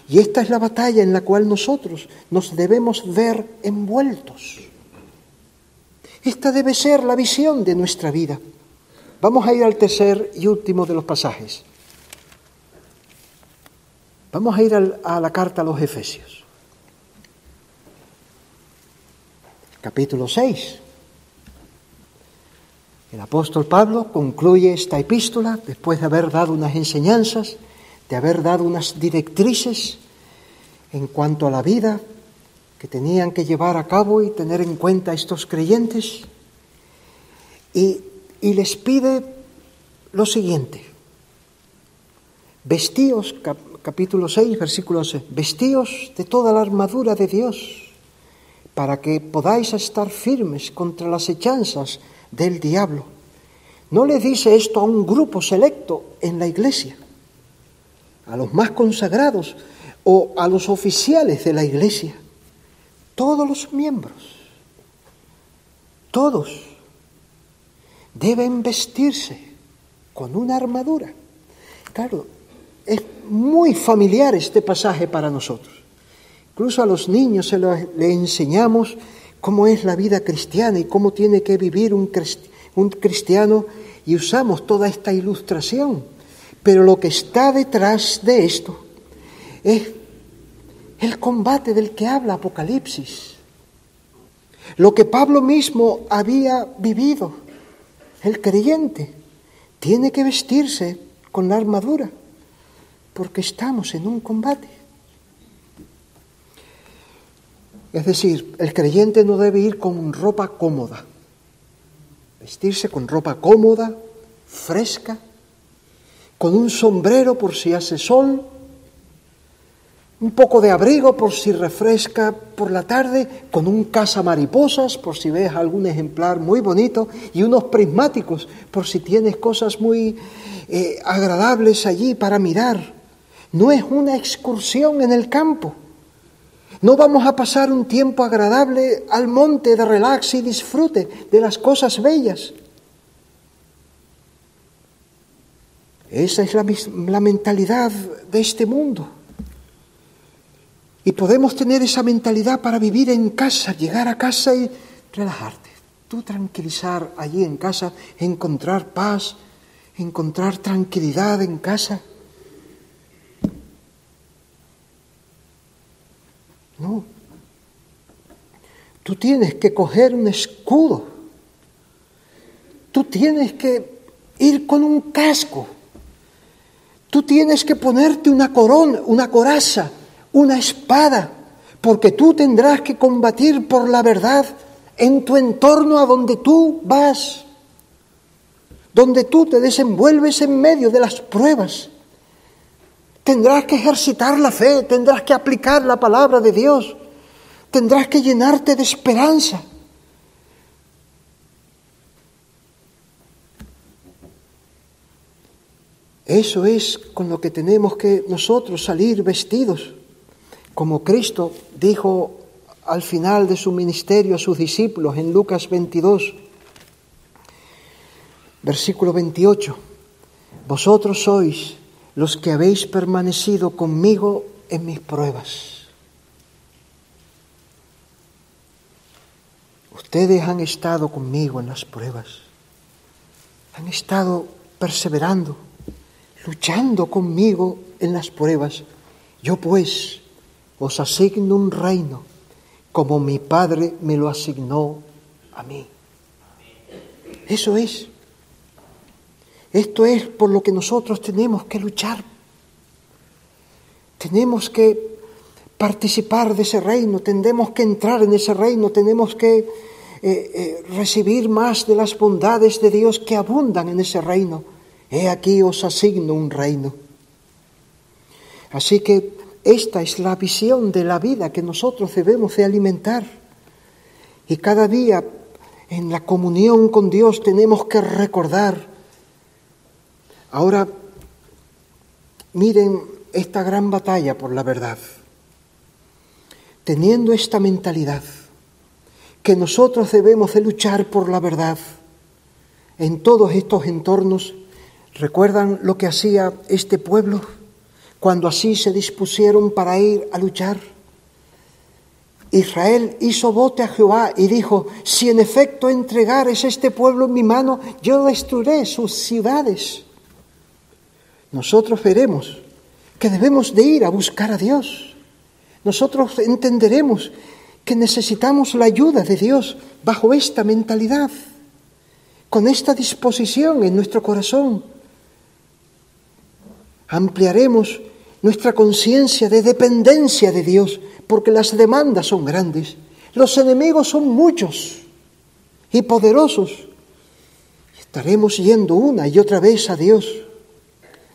Y esta es la batalla en la cual nosotros nos debemos ver envueltos. Esta debe ser la visión de nuestra vida. Vamos a ir al tercer y último de los pasajes. Vamos a ir a la carta a los Efesios. Capítulo 6. El apóstol Pablo concluye esta epístola después de haber dado unas enseñanzas, de haber dado unas directrices en cuanto a la vida que tenían que llevar a cabo y tener en cuenta estos creyentes. Y, y les pide lo siguiente. Vestíos, capítulo 6, versículo 6, vestíos de toda la armadura de Dios para que podáis estar firmes contra las hechanzas del diablo. No le dice esto a un grupo selecto en la iglesia, a los más consagrados o a los oficiales de la iglesia todos los miembros, todos deben vestirse con una armadura. Claro, es muy familiar este pasaje para nosotros. Incluso a los niños se le enseñamos cómo es la vida cristiana y cómo tiene que vivir un, un cristiano y usamos toda esta ilustración. Pero lo que está detrás de esto es el combate del que habla Apocalipsis, lo que Pablo mismo había vivido, el creyente tiene que vestirse con la armadura, porque estamos en un combate. Es decir, el creyente no debe ir con ropa cómoda, vestirse con ropa cómoda, fresca, con un sombrero por si hace sol, un poco de abrigo por si refresca por la tarde, con un mariposas por si ves algún ejemplar muy bonito y unos prismáticos por si tienes cosas muy eh, agradables allí para mirar. No es una excursión en el campo. No vamos a pasar un tiempo agradable al monte de relax y disfrute de las cosas bellas. Esa es la, la mentalidad de este mundo. Y podemos tener esa mentalidad para vivir en casa, llegar a casa y relajarte. Tú tranquilizar allí en casa, encontrar paz, encontrar tranquilidad en casa. No. Tú tienes que coger un escudo. Tú tienes que ir con un casco. Tú tienes que ponerte una corona, una coraza una espada, porque tú tendrás que combatir por la verdad en tu entorno a donde tú vas, donde tú te desenvuelves en medio de las pruebas. Tendrás que ejercitar la fe, tendrás que aplicar la palabra de Dios, tendrás que llenarte de esperanza. Eso es con lo que tenemos que nosotros salir vestidos como Cristo dijo al final de su ministerio a sus discípulos en Lucas 22, versículo 28, vosotros sois los que habéis permanecido conmigo en mis pruebas. Ustedes han estado conmigo en las pruebas, han estado perseverando, luchando conmigo en las pruebas. Yo pues os asigno un reino como mi Padre me lo asignó a mí. Eso es. Esto es por lo que nosotros tenemos que luchar. Tenemos que participar de ese reino, tenemos que entrar en ese reino, tenemos que eh, eh, recibir más de las bondades de Dios que abundan en ese reino. He aquí os asigno un reino. Así que esta es la visión de la vida que nosotros debemos de alimentar. Y cada día en la comunión con Dios tenemos que recordar. Ahora, miren esta gran batalla por la verdad. Teniendo esta mentalidad, que nosotros debemos de luchar por la verdad. En todos estos entornos, ¿recuerdan lo que hacía este pueblo cuando así se dispusieron para ir a luchar? Israel hizo voto a Jehová y dijo, si en efecto entregares este pueblo en mi mano, yo destruiré sus ciudades. Nosotros veremos que debemos de ir a buscar a Dios. Nosotros entenderemos que necesitamos la ayuda de Dios bajo esta mentalidad, con esta disposición en nuestro corazón. Ampliaremos nuestra conciencia de dependencia de Dios, porque las demandas son grandes, los enemigos son muchos y poderosos. Estaremos yendo una y otra vez a Dios.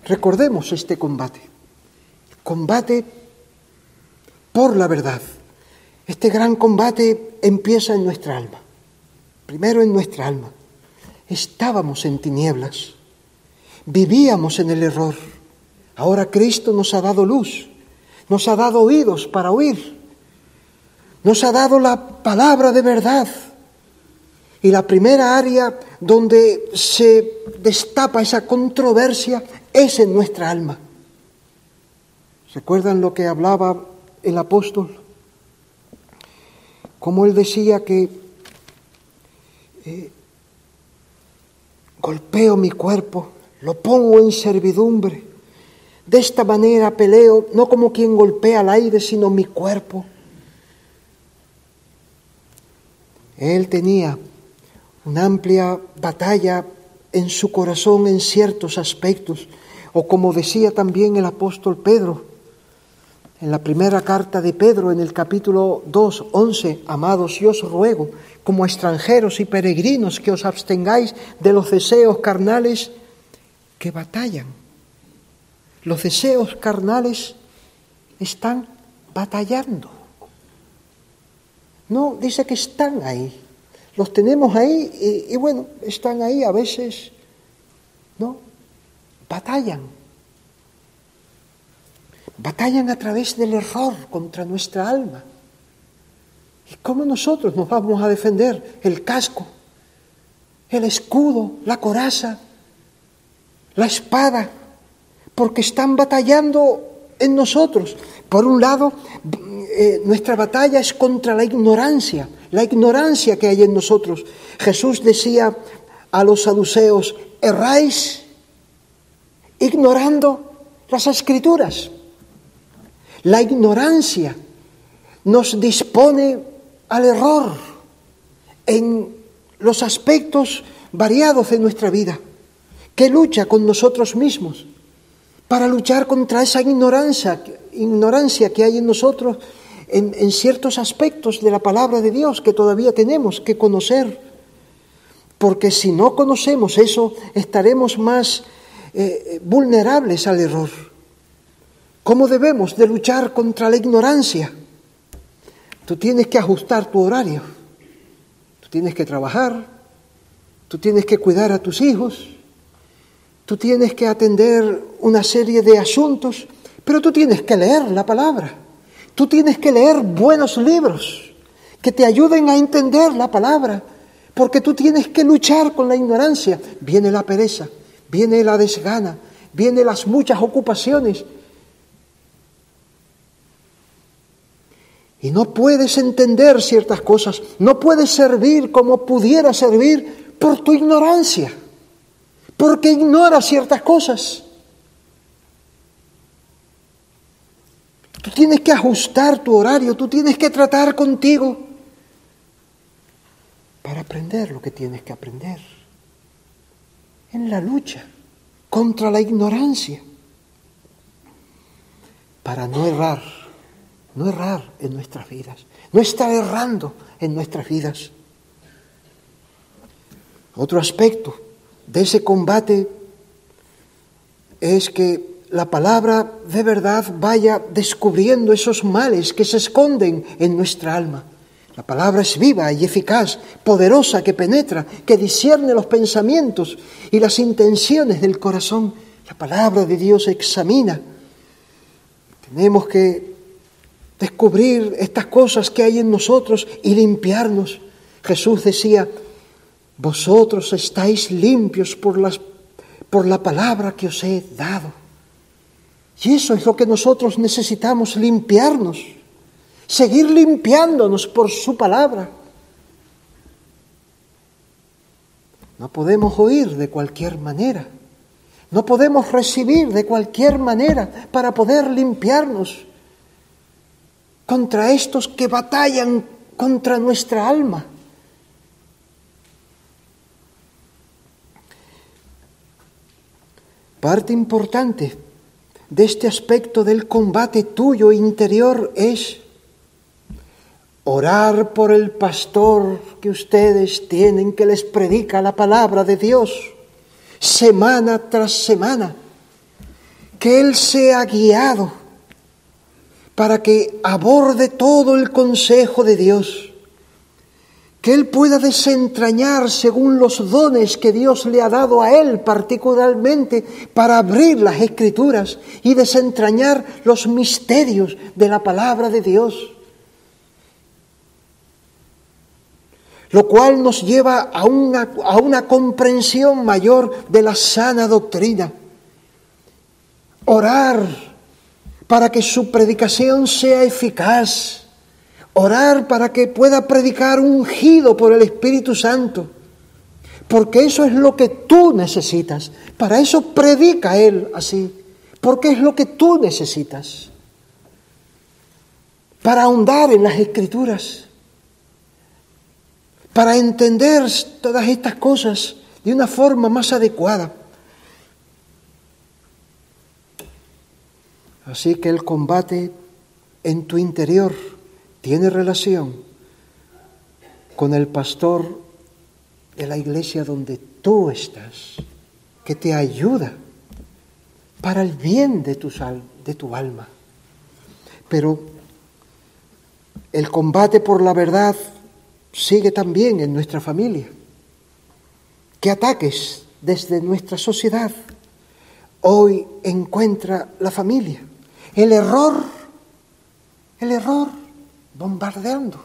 Recordemos este combate, combate por la verdad. Este gran combate empieza en nuestra alma, primero en nuestra alma. Estábamos en tinieblas, vivíamos en el error Ahora Cristo nos ha dado luz, nos ha dado oídos para oír, nos ha dado la palabra de verdad. Y la primera área donde se destapa esa controversia es en nuestra alma. ¿Recuerdan lo que hablaba el apóstol? Como él decía que eh, golpeo mi cuerpo, lo pongo en servidumbre de esta manera peleo, no como quien golpea al aire, sino mi cuerpo. Él tenía una amplia batalla en su corazón en ciertos aspectos, o como decía también el apóstol Pedro, en la primera carta de Pedro, en el capítulo 2, 11, amados, yo os ruego, como extranjeros y peregrinos, que os abstengáis de los deseos carnales que batallan los deseos carnales están batallando. No, dice que están ahí. Los tenemos ahí y, bueno, están ahí a veces, ¿no? Batallan. Batallan a través del error contra nuestra alma. ¿Y cómo nosotros nos vamos a defender? El casco, el escudo, la coraza, la espada, porque están batallando en nosotros. Por un lado, eh, nuestra batalla es contra la ignorancia, la ignorancia que hay en nosotros. Jesús decía a los saduceos, erráis ignorando las escrituras. La ignorancia nos dispone al error en los aspectos variados de nuestra vida, que lucha con nosotros mismos para luchar contra esa ignorancia, ignorancia que hay en nosotros en, ciertos aspectos de la palabra de Dios que todavía tenemos que conocer. Porque si no conocemos eso, estaremos más eh, vulnerables al error. ¿Cómo debemos de luchar contra la ignorancia? Tú tienes que ajustar tu horario, tú tienes que trabajar, tú tienes que cuidar a tus hijos, tú tienes que atender una serie de asuntos, pero tú tienes que leer la palabra. Tú tienes que leer buenos libros que te ayuden a entender la palabra, porque tú tienes que luchar con la ignorancia. Viene la pereza, viene la desgana, vienen las muchas ocupaciones. Y no puedes entender ciertas cosas, no puedes servir como pudiera servir por tu ignorancia porque ignora ciertas cosas. Tú tienes que ajustar tu horario, tú tienes que tratar contigo para aprender lo que tienes que aprender. En la lucha contra la ignorancia, para no errar, no errar en nuestras vidas, no estar errando en nuestras vidas. Otro aspecto de ese combate es que la palabra de verdad vaya descubriendo esos males que se esconden en nuestra alma. La palabra es viva y eficaz, poderosa, que penetra, que discierne los pensamientos y las intenciones del corazón. La palabra de Dios examina. Tenemos que descubrir estas cosas que hay en nosotros y limpiarnos Jesús decía, vosotros estáis limpios por, las, por la palabra que os he dado. Y eso es lo que nosotros necesitamos, limpiarnos, seguir limpiándonos por su palabra. No podemos oír de cualquier manera, no podemos recibir de cualquier manera para poder limpiarnos contra estos que batallan contra nuestra alma. Parte importante de este aspecto del combate tuyo interior es orar por el pastor que ustedes tienen que les predica la palabra de Dios semana tras semana, que Él sea guiado para que aborde todo el consejo de Dios que Él pueda desentrañar según los dones que Dios le ha dado a Él particularmente para abrir las escrituras y desentrañar los misterios de la palabra de Dios. Lo cual nos lleva a una, a una comprensión mayor de la sana doctrina. Orar para que su predicación sea eficaz Orar para que pueda predicar ungido por el Espíritu Santo. Porque eso es lo que tú necesitas. Para eso predica Él así. Porque es lo que tú necesitas. Para ahondar en las escrituras. Para entender todas estas cosas de una forma más adecuada. Así que el combate en tu interior tiene relación con el pastor de la iglesia donde tú estás, que te ayuda para el bien de tu, de tu alma. Pero el combate por la verdad sigue también en nuestra familia. ¿Qué ataques desde nuestra sociedad hoy encuentra la familia? El error, el error bombardeando,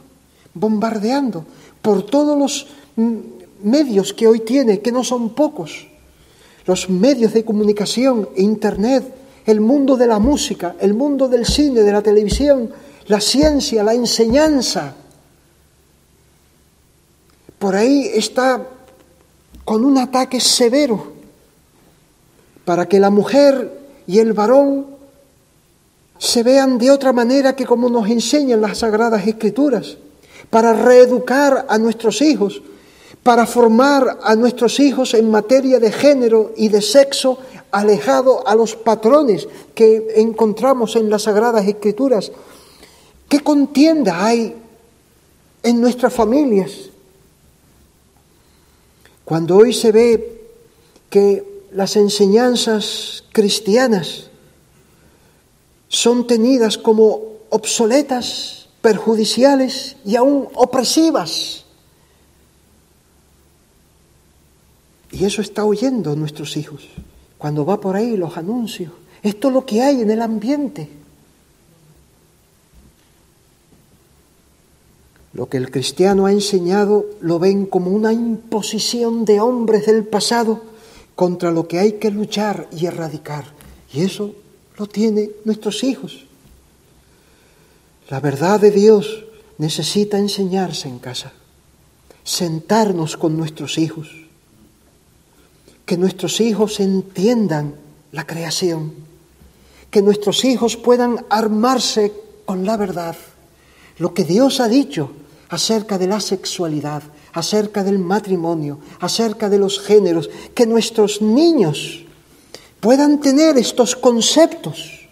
bombardeando por todos los medios que hoy tiene, que no son pocos, los medios de comunicación, Internet, el mundo de la música, el mundo del cine, de la televisión, la ciencia, la enseñanza. Por ahí está con un ataque severo para que la mujer y el varón se vean de otra manera que como nos enseñan las sagradas escrituras, para reeducar a nuestros hijos, para formar a nuestros hijos en materia de género y de sexo alejado a los patrones que encontramos en las sagradas escrituras. ¿Qué contienda hay en nuestras familias? Cuando hoy se ve que las enseñanzas cristianas son tenidas como obsoletas, perjudiciales y aún opresivas. Y eso está oyendo nuestros hijos cuando va por ahí los anuncios. Esto es lo que hay en el ambiente. Lo que el cristiano ha enseñado lo ven como una imposición de hombres del pasado contra lo que hay que luchar y erradicar. Y eso lo tienen nuestros hijos. La verdad de Dios necesita enseñarse en casa, sentarnos con nuestros hijos, que nuestros hijos entiendan la creación, que nuestros hijos puedan armarse con la verdad, lo que Dios ha dicho acerca de la sexualidad, acerca del matrimonio, acerca de los géneros, que nuestros niños puedan tener estos conceptos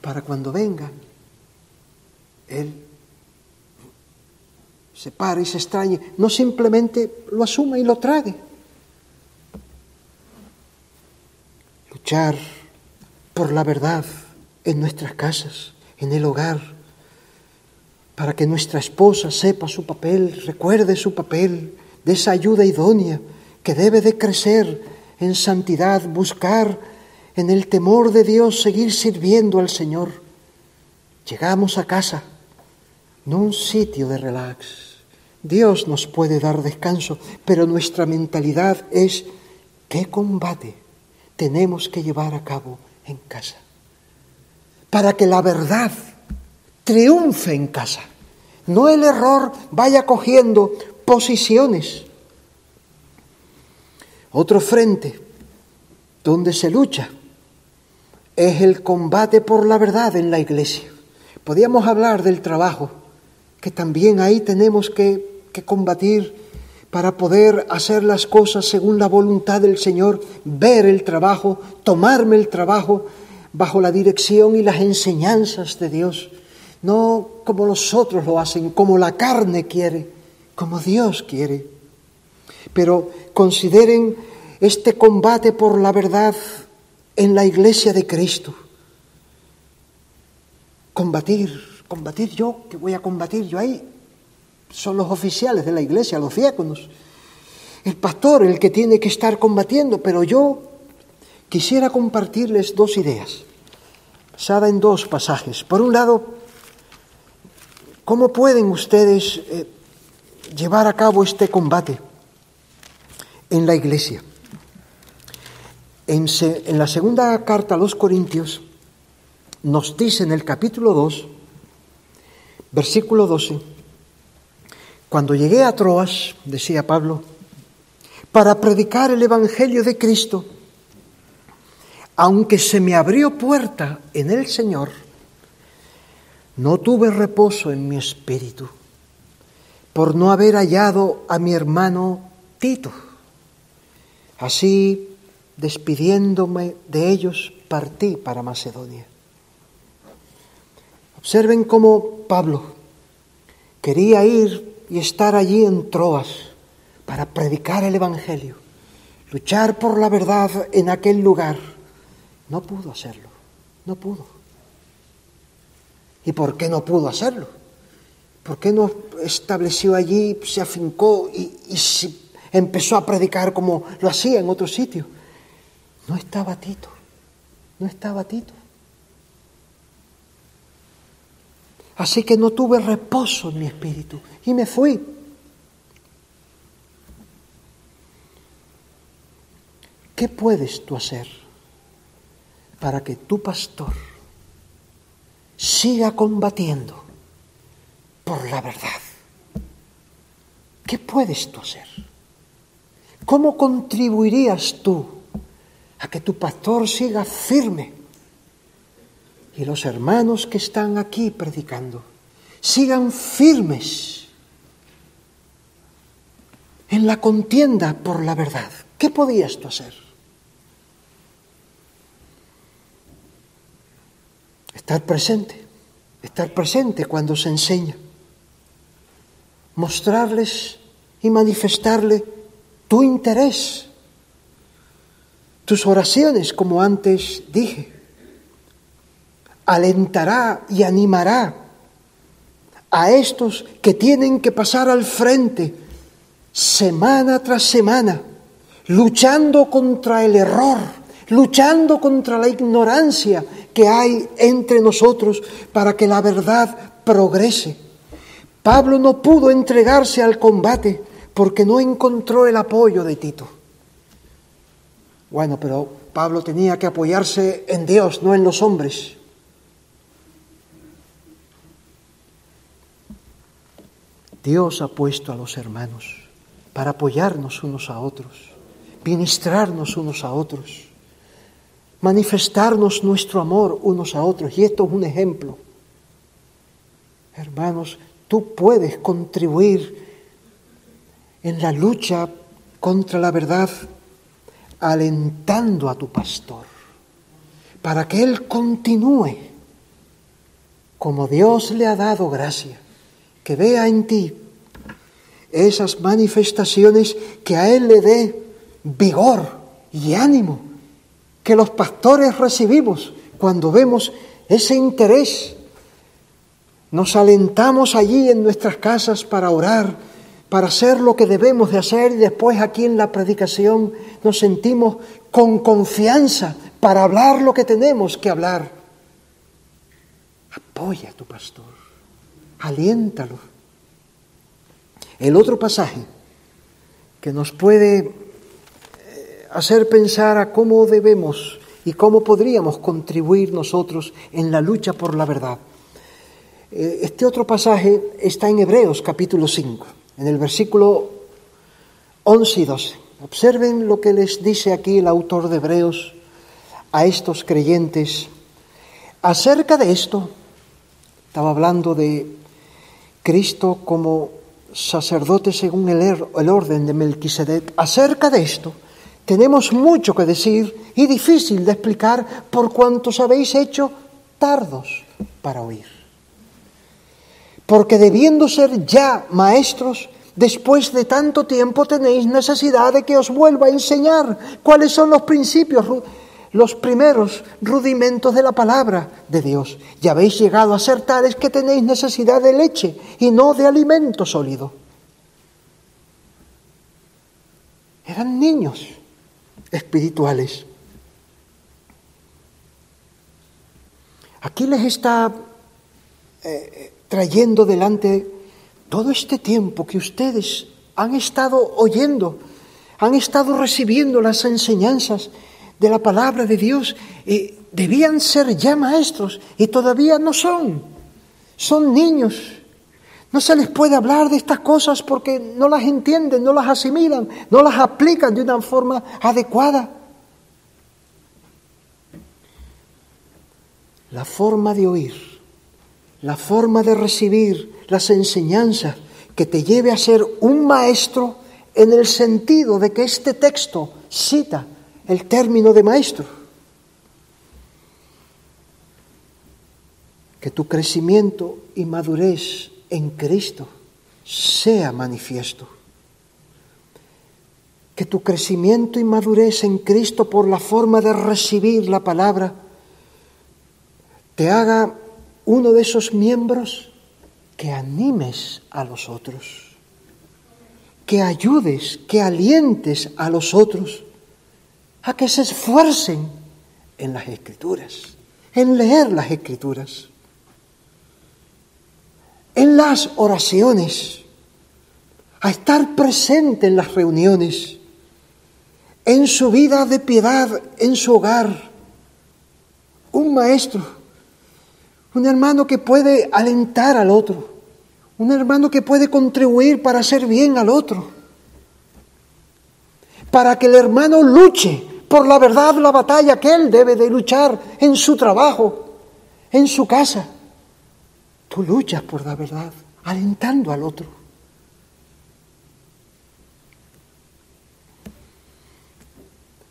para cuando vengan, Él se pare y se extrañe, no simplemente lo asuma y lo trague. Luchar por la verdad en nuestras casas, en el hogar, para que nuestra esposa sepa su papel, recuerde su papel de esa ayuda idónea que debe de crecer en santidad, buscar en el temor de Dios, seguir sirviendo al Señor. Llegamos a casa, no un sitio de relax, Dios nos puede dar descanso, pero nuestra mentalidad es qué combate tenemos que llevar a cabo en casa para que la verdad triunfe en casa. No el error vaya cogiendo posiciones. Otro frente donde se lucha es el combate por la verdad en la iglesia. Podríamos hablar del trabajo, que también ahí tenemos que, que combatir para poder hacer las cosas según la voluntad del Señor, ver el trabajo, tomarme el trabajo bajo la dirección y las enseñanzas de Dios, no como los otros lo hacen, como la carne quiere, como Dios quiere. Pero consideren este combate por la verdad en la iglesia de Cristo. Combatir, combatir yo, que voy a combatir yo ahí. Son los oficiales de la iglesia, los diáconos. El pastor el que tiene que estar combatiendo, pero yo quisiera compartirles dos ideas, basada en dos pasajes. Por un lado, ¿cómo pueden ustedes eh, llevar a cabo este combate en la iglesia? En, en, la segunda carta a los Corintios nos dice en el capítulo 2, versículo 12, cuando llegué a Troas, decía Pablo, para predicar el Evangelio de Cristo, aunque se me abrió puerta en el Señor, no tuve reposo en mi espíritu por no haber hallado a mi hermano Tito. Así, despidiéndome de ellos, partí para Macedonia. Observen cómo Pablo quería ir y estar allí en Troas para predicar el Evangelio, luchar por la verdad en aquel lugar. No pudo hacerlo, no pudo. ¿Y por qué no pudo hacerlo? ¿Por qué no estableció allí, se afincó y, empezó a predicar como lo hacía en otro sitio? No estaba Tito, no estaba Tito. Así que no tuve reposo en mi espíritu y me fui. ¿Qué puedes tú hacer para que tu pastor siga combatiendo por la verdad? ¿Qué puedes tú hacer? ¿Cómo contribuirías tú a que tu pastor siga firme y los hermanos que están aquí predicando sigan firmes en la contienda por la verdad? ¿Qué podías tú hacer? Estar presente, estar presente cuando se enseña, mostrarles y manifestarle tu interés, tus oraciones, como antes dije, alentará y animará a estos que tienen que pasar al frente semana tras semana luchando contra el error, luchando contra la ignorancia que hay entre nosotros para que la verdad progrese. Pablo no pudo entregarse al combate porque no encontró el apoyo de Tito. Bueno, pero Pablo tenía que apoyarse en Dios, no en los hombres. Dios ha puesto a los hermanos para apoyarnos unos a otros ministrarnos unos a otros, manifestarnos nuestro amor unos a otros. Y esto es un ejemplo. Hermanos, tú puedes contribuir en la lucha contra la verdad alentando a tu pastor para que él continúe como Dios le ha dado gracia, que vea en ti esas manifestaciones que a él le dé vigor y ánimo que los pastores recibimos cuando vemos ese interés. Nos alentamos allí en nuestras casas para orar, para hacer lo que debemos de hacer y después aquí en la predicación nos sentimos con confianza para hablar lo que tenemos que hablar. Apoya a tu pastor, aliéntalo. El otro pasaje que nos puede eh, hacer pensar a cómo debemos y cómo podríamos contribuir nosotros en la lucha por la verdad. Eh, este otro pasaje está en Hebreos capítulo 5, en el versículo 11 y 12. Observen lo que les dice aquí el autor de Hebreos a estos creyentes. Acerca de esto, estaba hablando de Cristo como sacerdote según el, er, el orden de Melquisedec. Acerca de esto, tenemos mucho que decir y difícil de explicar por cuantos habéis hecho tardos para oír. Porque debiendo ser ya maestros, después de tanto tiempo tenéis necesidad de que os vuelva a enseñar cuáles son los principios, los primeros rudimentos de la palabra de Dios. Y habéis llegado a ser tales que tenéis necesidad de leche y no de alimento sólido. Eran niños espirituales. Aquí les está eh, trayendo delante todo este tiempo que ustedes han estado oyendo, han estado recibiendo las enseñanzas de la palabra de Dios, debían ser ya maestros y todavía no son. Son niños. No se les puede hablar de estas cosas porque no las entienden, no las asimilan, no las aplican de una forma adecuada. La forma de oír, la forma de recibir las enseñanzas que te lleve a ser un maestro en el sentido de que este texto cita el término de maestro. Que tu crecimiento y madurez en Cristo sea manifiesto. Que tu crecimiento y madurez en Cristo por la forma de recibir la palabra te haga uno de esos miembros que animes a los otros, que ayudes, que alientes a los otros a que se esfuercen en las escrituras, en leer las escrituras en las oraciones, a estar presente en las reuniones, en su vida de piedad, en su hogar. Un maestro, un hermano que puede alentar al otro, un hermano que puede contribuir para hacer bien al otro, para que el hermano luche por la verdad, la batalla que él debe de luchar en su trabajo, en su casa Tú luchas por la verdad, alentando al otro.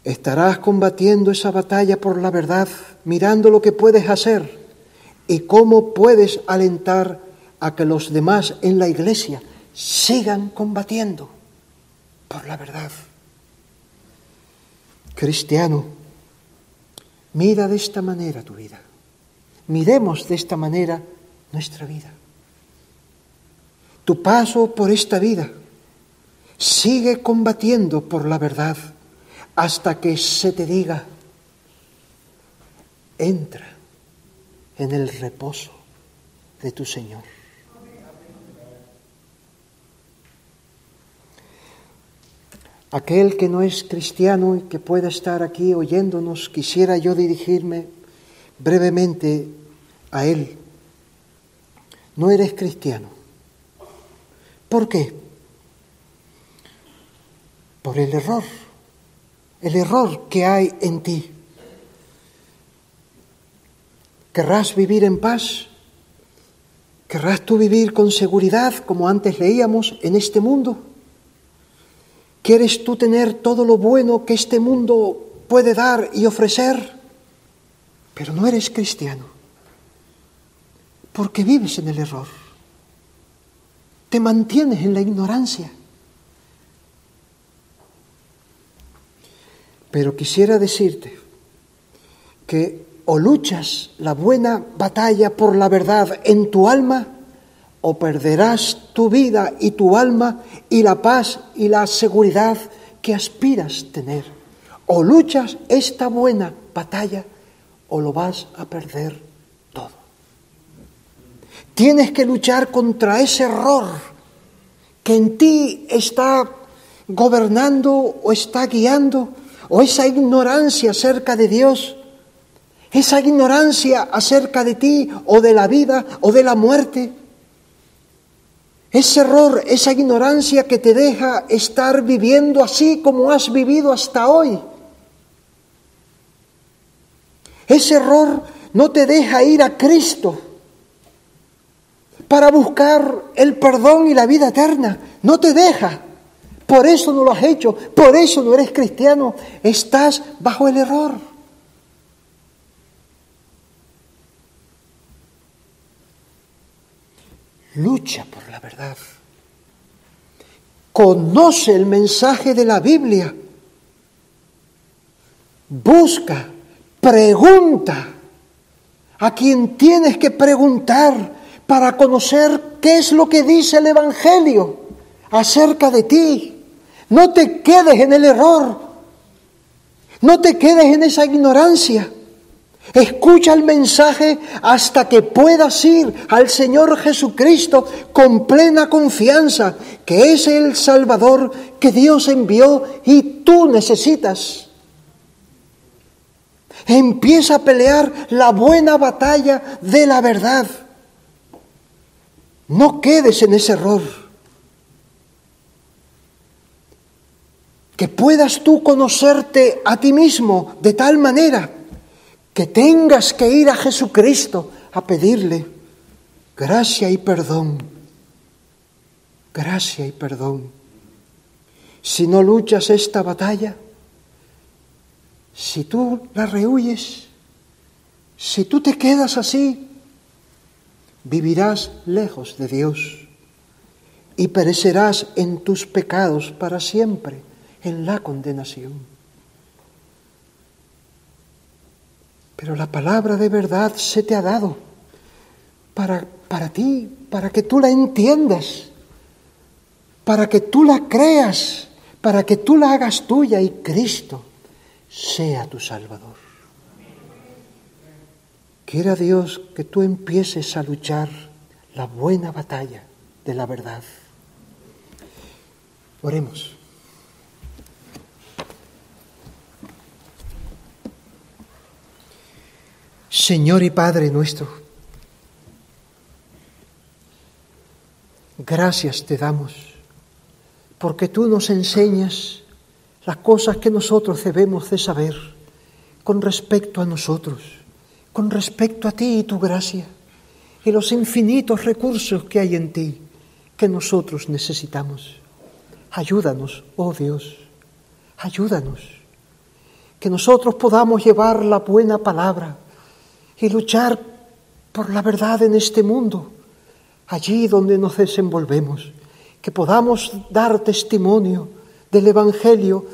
Estarás combatiendo esa batalla por la verdad, mirando lo que puedes hacer y cómo puedes alentar a que los demás en la iglesia sigan combatiendo por la verdad. Cristiano, mira de esta manera tu vida. Miremos de esta manera nuestra vida. Tu paso por esta vida sigue combatiendo por la verdad hasta que se te diga, entra en el reposo de tu Señor. Aquel que no es cristiano y que pueda estar aquí oyéndonos, quisiera yo dirigirme brevemente a él no eres cristiano. ¿Por qué? Por el error, el error que hay en ti. ¿Querrás vivir en paz? ¿Querrás tú vivir con seguridad, como antes leíamos, en este mundo? ¿Quieres tú tener todo lo bueno que este mundo puede dar y ofrecer? Pero no eres cristiano porque vives en el error. Te mantienes en la ignorancia. Pero quisiera decirte que o luchas la buena batalla por la verdad en tu alma, o perderás tu vida y tu alma y la paz y la seguridad que aspiras tener. O luchas esta buena batalla, o lo vas a perder Tienes que luchar contra ese error que en ti está gobernando o está guiando, o esa ignorancia acerca de Dios, esa ignorancia acerca de ti o de la vida o de la muerte, ese error, esa ignorancia que te deja estar viviendo así como has vivido hasta hoy. Ese error no te deja ir a Cristo para buscar el perdón y la vida eterna. No te deja. Por eso no lo has hecho. Por eso no eres cristiano. Estás bajo el error. Lucha por la verdad. Conoce el mensaje de la Biblia. Busca, pregunta a quien tienes que preguntar para conocer qué es lo que dice el Evangelio acerca de ti. No te quedes en el error, no te quedes en esa ignorancia. Escucha el mensaje hasta que puedas ir al Señor Jesucristo con plena confianza, que es el Salvador que Dios envió y tú necesitas. Empieza a pelear la buena batalla de la verdad. No quedes en ese error. Que puedas tú conocerte a ti mismo de tal manera que tengas que ir a Jesucristo a pedirle gracia y perdón. Gracia y perdón. Si no luchas esta batalla, si tú la rehuyes, si tú te quedas así, vivirás lejos de Dios y perecerás en tus pecados para siempre, en la condenación. Pero la palabra de verdad se te ha dado para, para ti, para que tú la entiendas, para que tú la creas, para que tú la hagas tuya y Cristo sea tu Salvador. Quiera Dios que tú empieces a luchar la buena batalla de la verdad. Oremos. Señor y Padre nuestro, gracias te damos porque tú nos enseñas las cosas que nosotros debemos de saber con respecto a nosotros, con respecto a ti y tu gracia, y los infinitos recursos que hay en ti que nosotros necesitamos. Ayúdanos, oh Dios, ayúdanos, que nosotros podamos llevar la buena palabra y luchar por la verdad en este mundo, allí donde nos desenvolvemos, que podamos dar testimonio del Evangelio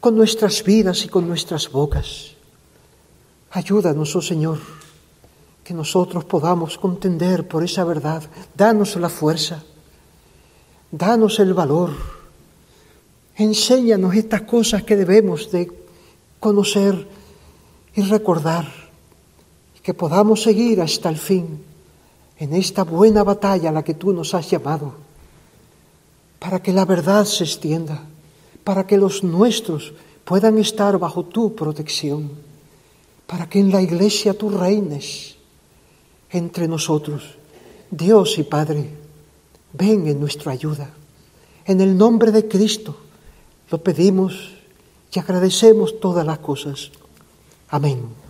con nuestras vidas y con nuestras bocas. Ayúdanos, oh Señor, que nosotros podamos contender por esa verdad. Danos la fuerza, danos el valor. Enséñanos estas cosas que debemos de conocer y recordar, que podamos seguir hasta el fin en esta buena batalla a la que tú nos has llamado, para que la verdad se extienda para que los nuestros puedan estar bajo tu protección, para que en la iglesia tú reines entre nosotros. Dios y Padre, ven en nuestra ayuda. En el nombre de Cristo lo pedimos y agradecemos todas las cosas. Amén.